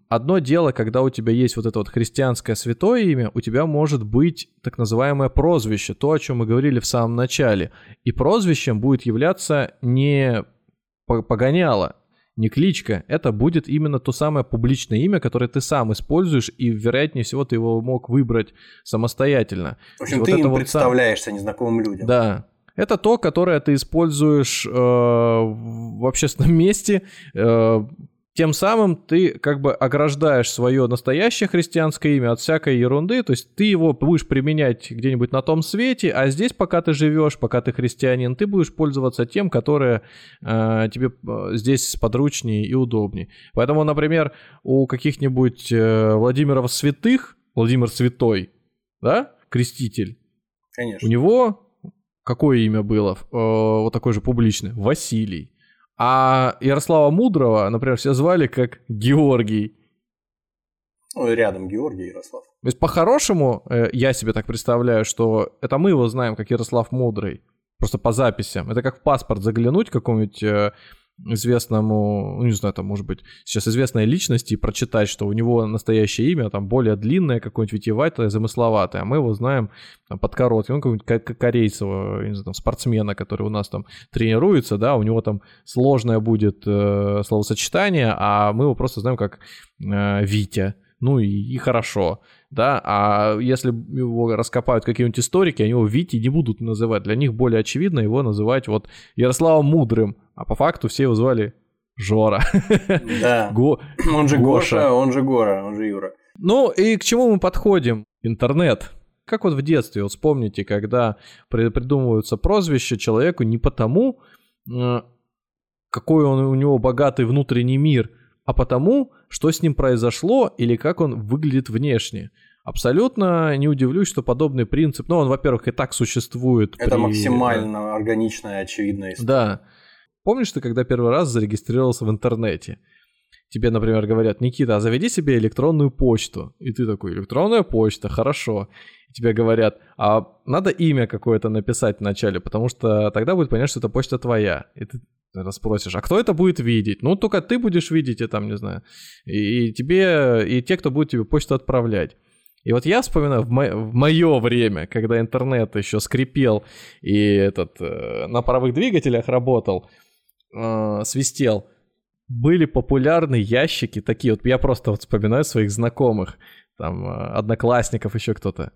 C: Одно дело, когда у тебя есть вот это вот христианское святое имя, у тебя может быть так называемое прозвище, то, о чем мы говорили в самом начале. И прозвищем будет являться не погоняло, не кличка, это будет именно то самое публичное имя, которое ты сам используешь, и, вероятнее всего, ты его мог выбрать самостоятельно.
D: В общем, вот ты им вот представляешься сам... незнакомым людям.
C: Да. Это то, которое ты используешь э, в общественном <laughs> месте, э, тем самым ты как бы ограждаешь свое настоящее христианское имя от всякой ерунды, то есть ты его будешь применять где-нибудь на том свете, а здесь, пока ты живешь, пока ты христианин, ты будешь пользоваться тем, которое э, тебе э, здесь подручнее и удобнее. Поэтому, например, у каких-нибудь э, Владимиров святых, Владимир Святой, да, креститель,
D: Конечно.
C: у него какое имя было, э, вот такое же публичное, Василий. А Ярослава Мудрого, например, все звали как Георгий.
D: Ну, рядом Георгий Ярослав.
C: То есть, по-хорошему, э, я себе так представляю, что это мы его знаем как Ярослав Мудрый. Просто по записям. Это как в паспорт заглянуть какому-нибудь э, известному, ну не знаю, там может быть сейчас известной личности и прочитать, что у него настоящее имя там более длинное, какое-нибудь витиеватое, замысловатое, а мы его знаем там, под коротким, ну какого-нибудь корейцевого, не знаю, там, спортсмена, который у нас там тренируется, да, у него там сложное будет э, словосочетание, а мы его просто знаем как э, Витя, ну и, и хорошо, да, а если его раскопают какие-нибудь историки, они его Вити не будут называть, для них более очевидно его называть вот Ярославом Мудрым, а по факту все его звали Жора.
D: Да. <laughs> Го... Он же Гоша. Гоша, он же Гора, он же Юра.
C: Ну и к чему мы подходим? Интернет. Как вот в детстве, вот вспомните, когда придумываются прозвища человеку не потому, какой он, у него богатый внутренний мир, а потому, что с ним произошло или как он выглядит внешне. Абсолютно не удивлюсь, что подобный принцип, ну, он, во-первых, и так существует.
D: Это при... максимально органичная, очевидная история.
C: Да. Помнишь ты, когда первый раз зарегистрировался в интернете? Тебе, например, говорят, Никита, а заведи себе электронную почту. И ты такой, электронная почта, хорошо. И тебе говорят, а надо имя какое-то написать вначале, потому что тогда будет понятно, что эта почта твоя. И ты спросишь, а кто это будет видеть? Ну, только ты будешь видеть, и там, не знаю, и, и тебе, и те, кто будет тебе почту отправлять. И вот я вспоминаю в, мо- в мое время, когда интернет еще скрипел и этот э, на паровых двигателях работал, э, свистел, были популярны ящики такие. Вот я просто вот вспоминаю своих знакомых, там э, одноклассников еще кто-то.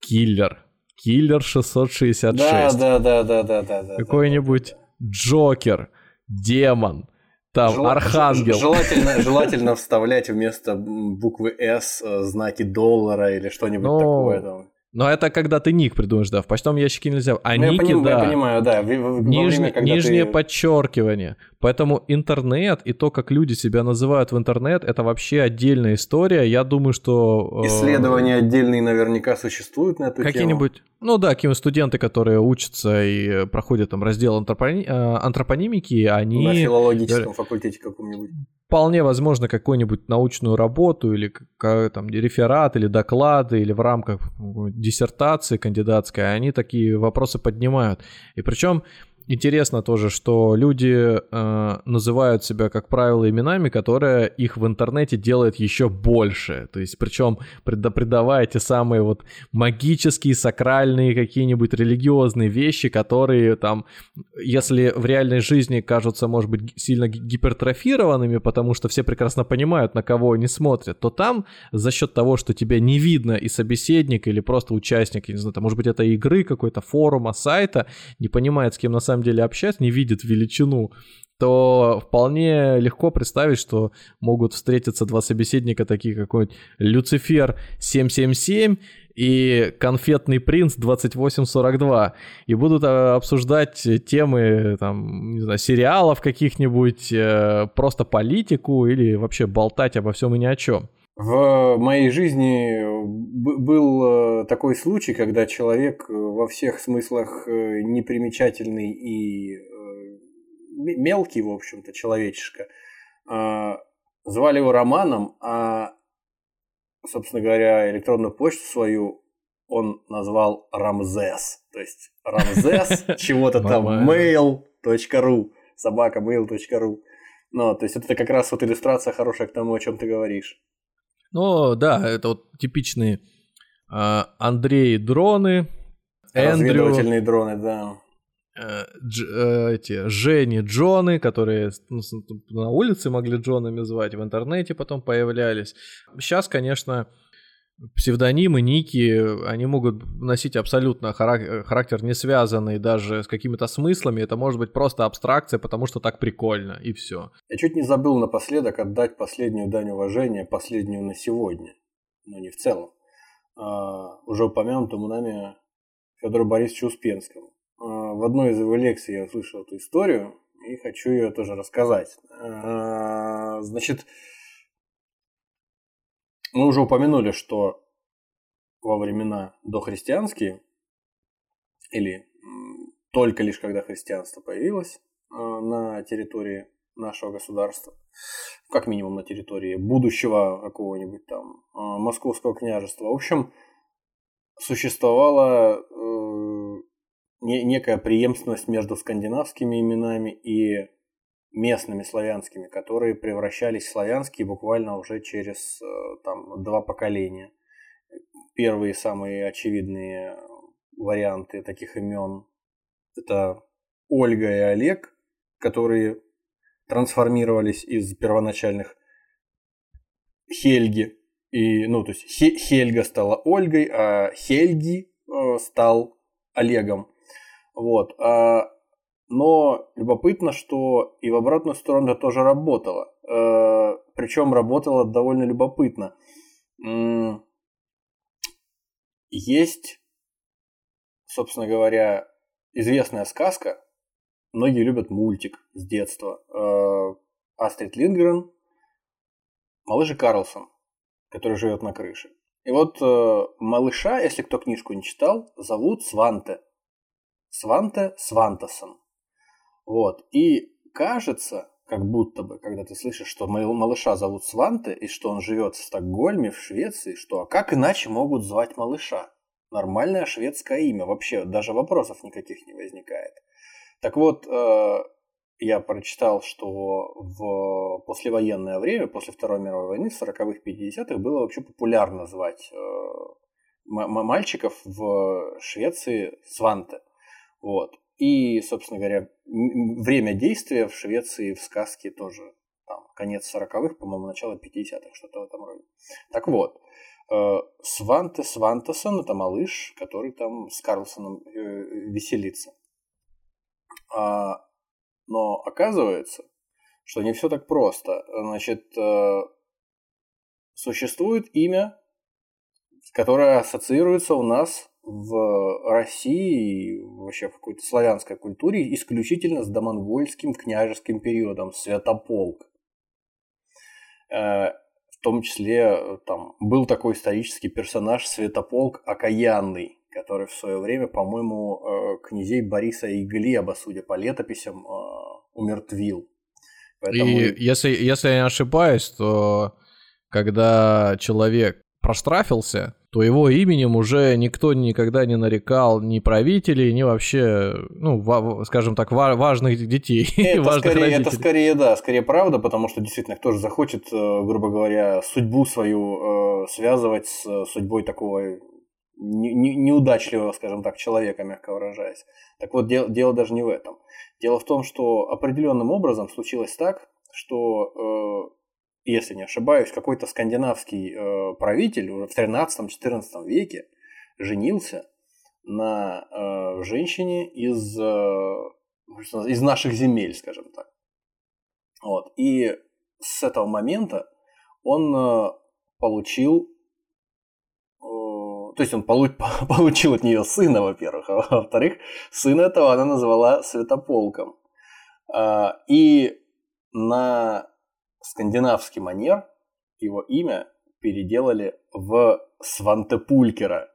C: Киллер. Киллер 666.
D: Да, да, да, да, да, да.
C: Какой-нибудь да, да, да. Джокер, Демон, там Жел... Архангел.
D: Желательно, <laughs> желательно вставлять вместо буквы S э, знаки доллара или что-нибудь Но... такое. Там.
C: Но это когда ты ник придумаешь, да. В почтовом ящике нельзя. А ну, ники, я поним, да.
D: Я понимаю, да. В,
C: в, Нижне, время, нижнее ты... подчеркивание. Поэтому интернет и то, как люди себя называют в интернет, это вообще отдельная история. Я думаю, что...
D: Э, Исследования отдельные наверняка существуют на эту
C: Какие-нибудь...
D: Тему.
C: Ну да, какие-нибудь студенты, которые учатся и проходят там раздел антропони... Э, антропонимики, они... На
D: филологическом факультете каком-нибудь.
C: Вполне возможно какую-нибудь научную работу или там реферат или доклады или в рамках диссертации кандидатской, они такие вопросы поднимают. И причем Интересно тоже, что люди э, называют себя, как правило, именами, которые их в интернете делают еще больше. То есть, причем придавая те самые вот магические, сакральные, какие-нибудь религиозные вещи, которые там, если в реальной жизни кажутся, может быть, сильно гипертрофированными, потому что все прекрасно понимают, на кого они смотрят, то там за счет того, что тебя не видно и собеседник, или просто участник, я не знаю, там, может быть, это игры, какой-то форума, сайта, не понимает, с кем на самом самом деле общается, не видит величину, то вполне легко представить, что могут встретиться два собеседника, такие какой-нибудь Люцифер 777 и конфетный принц 2842 и будут а, обсуждать темы там не знаю сериалов каких-нибудь э, просто политику или вообще болтать обо всем и ни о чем
D: в моей жизни был э, такой случай, когда человек э, во всех смыслах э, непримечательный и мелкий, в общем-то, человечишка, а, звали его Романом, а, собственно говоря, электронную почту свою он назвал Рамзес. То есть Рамзес <laughs> чего-то там mail.ru, собака mail.ru. Ну, то есть это как раз вот иллюстрация хорошая к тому, о чем ты говоришь.
C: Ну, да, это вот типичные э, Андрей дроны, Эндрю...
D: Разведывательные дроны, да.
C: Э, дж, э, эти Жени Джоны, которые ну, на улице могли Джонами звать, в интернете потом появлялись. Сейчас, конечно, псевдонимы, ники, они могут носить абсолютно характер не связанный даже с какими-то смыслами. Это может быть просто абстракция, потому что так прикольно, и все.
D: Я чуть не забыл напоследок отдать последнюю дань уважения, последнюю на сегодня, но не в целом. А, уже упомянутому нами Федору Борисовичу Успенскому. А, в одной из его лекций я услышал эту историю и хочу ее тоже рассказать. А, значит, мы уже упомянули, что во времена дохристианские, или только лишь когда христианство появилось э, на территории нашего государства, как минимум на территории будущего какого-нибудь там э, московского княжества. В общем, существовала э, некая преемственность между скандинавскими именами и местными славянскими, которые превращались в славянские буквально уже через э, там, два поколения. Первые самые очевидные варианты таких имен это Ольга и Олег, которые трансформировались из первоначальных Хельги. И, ну, то есть Хельга стала Ольгой, а Хельги э, стал Олегом. Вот. А но любопытно, что и в обратную сторону это тоже работало. Э, причем работало довольно любопытно. Есть, собственно говоря, известная сказка. Многие любят мультик с детства. Э, Астрид Линдгрен, малыш и Карлсон, который живет на крыше. И вот э, малыша, если кто книжку не читал, зовут Сванте. Сванте Свантасон. Вот. И кажется, как будто бы, когда ты слышишь, что малыша зовут Сванте, и что он живет в Стокгольме, в Швеции, что а как иначе могут звать малыша? Нормальное шведское имя, вообще даже вопросов никаких не возникает. Так вот, э, я прочитал, что в послевоенное время, после Второй мировой войны, в 40-х, 50-х, было вообще популярно звать э, мальчиков в Швеции Сванте. Вот. И, собственно говоря, время действия в Швеции в сказке тоже там, конец 40-х, по-моему, начало 50-х, что-то в этом роде. Так вот, э, Сванте Свантесон – это малыш, который там с Карлсоном э, веселится. А, но оказывается, что не все так просто. Значит, э, существует имя, которое ассоциируется у нас в России вообще в какой-то славянской культуре исключительно с домонгольским княжеским периодом, Святополк. Э, в том числе там был такой исторический персонаж Святополк Окаянный, который в свое время, по-моему, э, князей Бориса и Глеба, судя по летописям, э, умертвил.
C: Поэтому... И если, если я не ошибаюсь, то когда человек проштрафился, то его именем уже никто никогда не нарекал ни правителей, ни вообще, ну, ва- скажем так, ва- важных детей. <laughs>
D: Это, важных скорее, это скорее, да, скорее правда, потому что действительно кто же захочет, э, грубо говоря, судьбу свою э, связывать с судьбой такого неудачливого, скажем так, человека, мягко выражаясь. Так вот, дело, дело даже не в этом. Дело в том, что определенным образом случилось так, что э, если не ошибаюсь, какой-то скандинавский э, правитель в 13-14 веке женился на э, женщине из, э, из наших земель, скажем так. Вот. И с этого момента он э, получил, э, то есть он полу, <laughs> получил от нее сына, во-первых, а во-вторых, сына этого она назвала Святополком. Э, и на скандинавский манер его имя переделали в Свантепулькера.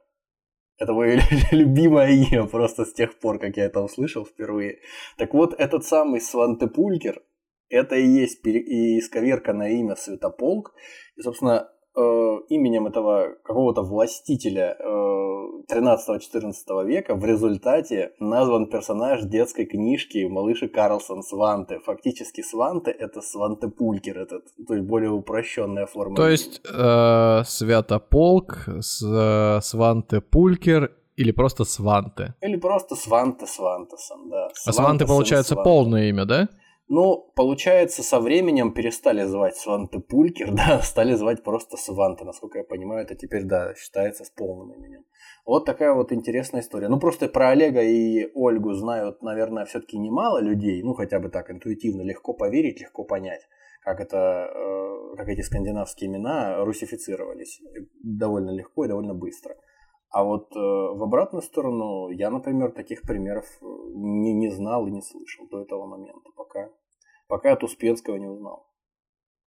D: Это мое <laughs> любимое имя просто с тех пор, как я это услышал впервые. Так вот, этот самый Свантепулькер, это и есть и исковерканное имя Святополк. И, собственно, э, именем этого какого-то властителя э, 13-14 века в результате назван персонаж детской книжки малыши Карлсон Сванте. Фактически Сванте это Сванте Пулькер, этот, то есть более упрощенная форма.
C: То есть э, Святополк, с, э, Сванте Пулькер или просто Сванте?
D: Или просто Сванте Свантесон, да.
C: Сванте, а Сванте получается Сванте. полное имя, да?
D: Ну, получается, со временем перестали звать Сванте Пулькер, <laughs> да, стали звать просто Сванте. Насколько я понимаю, это теперь, да, считается с полным именем. Вот такая вот интересная история. Ну, просто про Олега и Ольгу знают, наверное, все-таки немало людей. Ну, хотя бы так, интуитивно, легко поверить, легко понять, как это, э, как эти скандинавские имена русифицировались. Довольно легко и довольно быстро. А вот э, в обратную сторону я, например, таких примеров э, не, не знал и не слышал до этого момента, пока, пока от Успенского не узнал.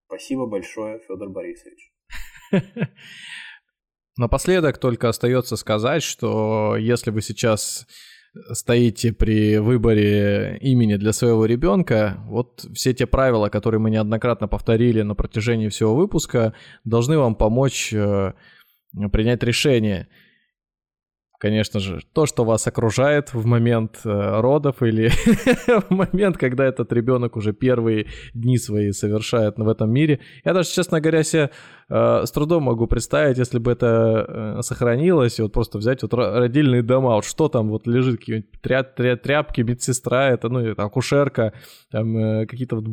D: Спасибо большое, Федор Борисович. <laughs>
C: Напоследок только остается сказать, что если вы сейчас стоите при выборе имени для своего ребенка, вот все те правила, которые мы неоднократно повторили на протяжении всего выпуска, должны вам помочь э, принять решение конечно же, то, что вас окружает в момент э, родов или <laughs> в момент, когда этот ребенок уже первые дни свои совершает в этом мире. Я даже, честно говоря, себе э, с трудом могу представить, если бы это э, сохранилось, и вот просто взять вот родильные дома, вот что там вот лежит, какие-нибудь тря тря тряпки, медсестра, это, ну, это акушерка, там э, какие-то вот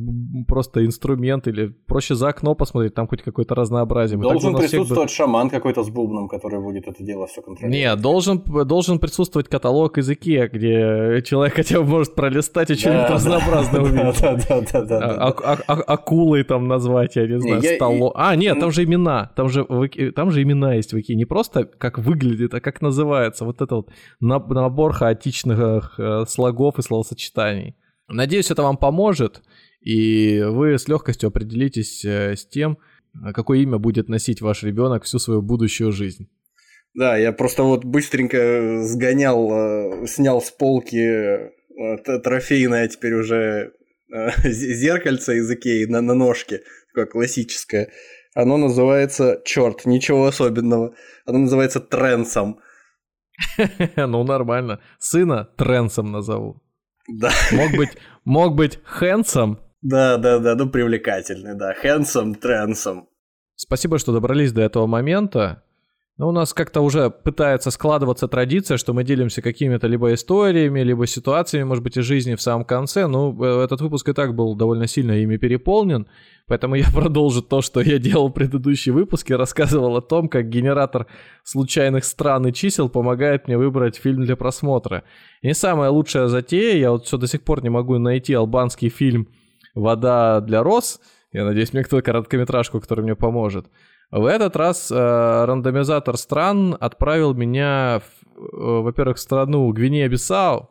C: просто инструменты, или проще за окно посмотреть, там хоть какое-то разнообразие.
D: Должен присутствовать бы... шаман какой-то с бубном, который будет это дело все контролировать.
C: Нет, должен, должен присутствовать каталог языки, где человек хотя бы может пролистать и что-нибудь разнообразное <laughs> увидеть. Да, да, да, да. А, а, а, акулой там назвать, я не знаю, стало. А, нет, там же имена, там же, там же имена есть в Вики. Не просто как выглядит, а как называется. Вот это вот набор хаотичных э, слогов и словосочетаний. Надеюсь, это вам поможет, и вы с легкостью определитесь э, с тем, какое имя будет носить ваш ребенок всю свою будущую жизнь.
D: Да, я просто вот быстренько сгонял, э, снял с полки трофейное теперь уже <laughs> зеркальце из Икеи на, на ножке, такое классическое. Оно называется, черт, ничего особенного, оно называется Тренсом. <laughs>
C: Ну, нормально. Сына Тренсом назову.
D: Да.
C: Мог быть, мог быть Хэнсом.
D: Да, да, да, ну привлекательный, да. Хэнсом, Тренсом.
C: Спасибо, что добрались до этого момента. Но у нас как-то уже пытается складываться традиция, что мы делимся какими-то либо историями, либо ситуациями, может быть, из жизни в самом конце. Ну, э, этот выпуск и так был довольно сильно ими переполнен, поэтому я <laughs> продолжу то, что я делал в предыдущие выпуске, рассказывал о том, как генератор случайных стран и чисел помогает мне выбрать фильм для просмотра. И не самая лучшая затея, я вот все до сих пор не могу найти албанский фильм «Вода для роз», я надеюсь, мне кто-то короткометражку, который мне поможет. В этот раз э, рандомизатор стран отправил меня, в, э, во-первых, в страну Гвинея-Бисау,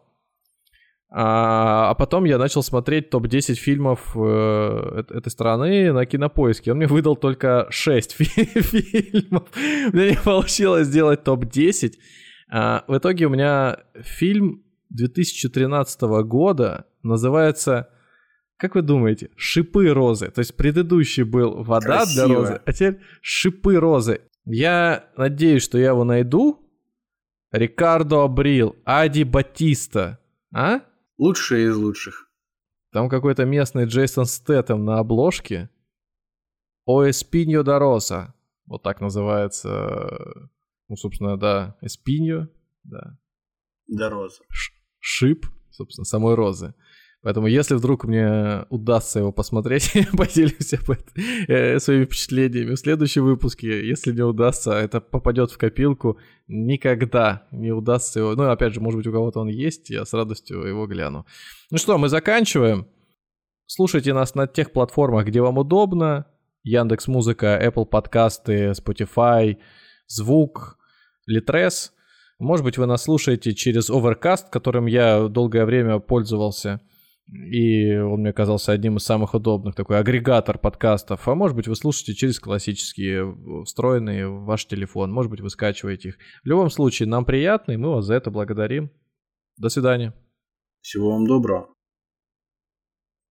C: а, а потом я начал смотреть топ-10 фильмов э, этой страны на кинопоиске. Он мне выдал только 6 <laughs> фильмов. У меня не получилось сделать топ-10. А, в итоге у меня фильм 2013 года называется как вы думаете, шипы розы? То есть предыдущий был вода Красиво. для розы, а теперь шипы розы. Я надеюсь, что я его найду. Рикардо Абрил, Ади Батиста. А?
D: Лучшие из лучших.
C: Там какой-то местный Джейсон Стэттем на обложке. О Эспиньо да Роса. Вот так называется. Ну, собственно, да, Эспиньо, да.
D: Да Роза.
C: Шип, собственно, самой розы. Поэтому, если вдруг мне удастся его посмотреть, <laughs> я поделюсь об этом, э, своими впечатлениями в следующем выпуске. Если не удастся, это попадет в копилку. Никогда не удастся его. Ну, опять же, может быть, у кого-то он есть, я с радостью его гляну. Ну что, мы заканчиваем. Слушайте нас на тех платформах, где вам удобно. Яндекс Музыка, Apple подкасты, Spotify, Звук, Litres. Может быть, вы нас слушаете через Overcast, которым я долгое время пользовался и он мне казался одним из самых удобных, такой агрегатор подкастов. А может быть, вы слушаете через классические, встроенные в ваш телефон, может быть, вы скачиваете их. В любом случае, нам приятно, и мы вас за это благодарим. До свидания.
D: Всего вам доброго.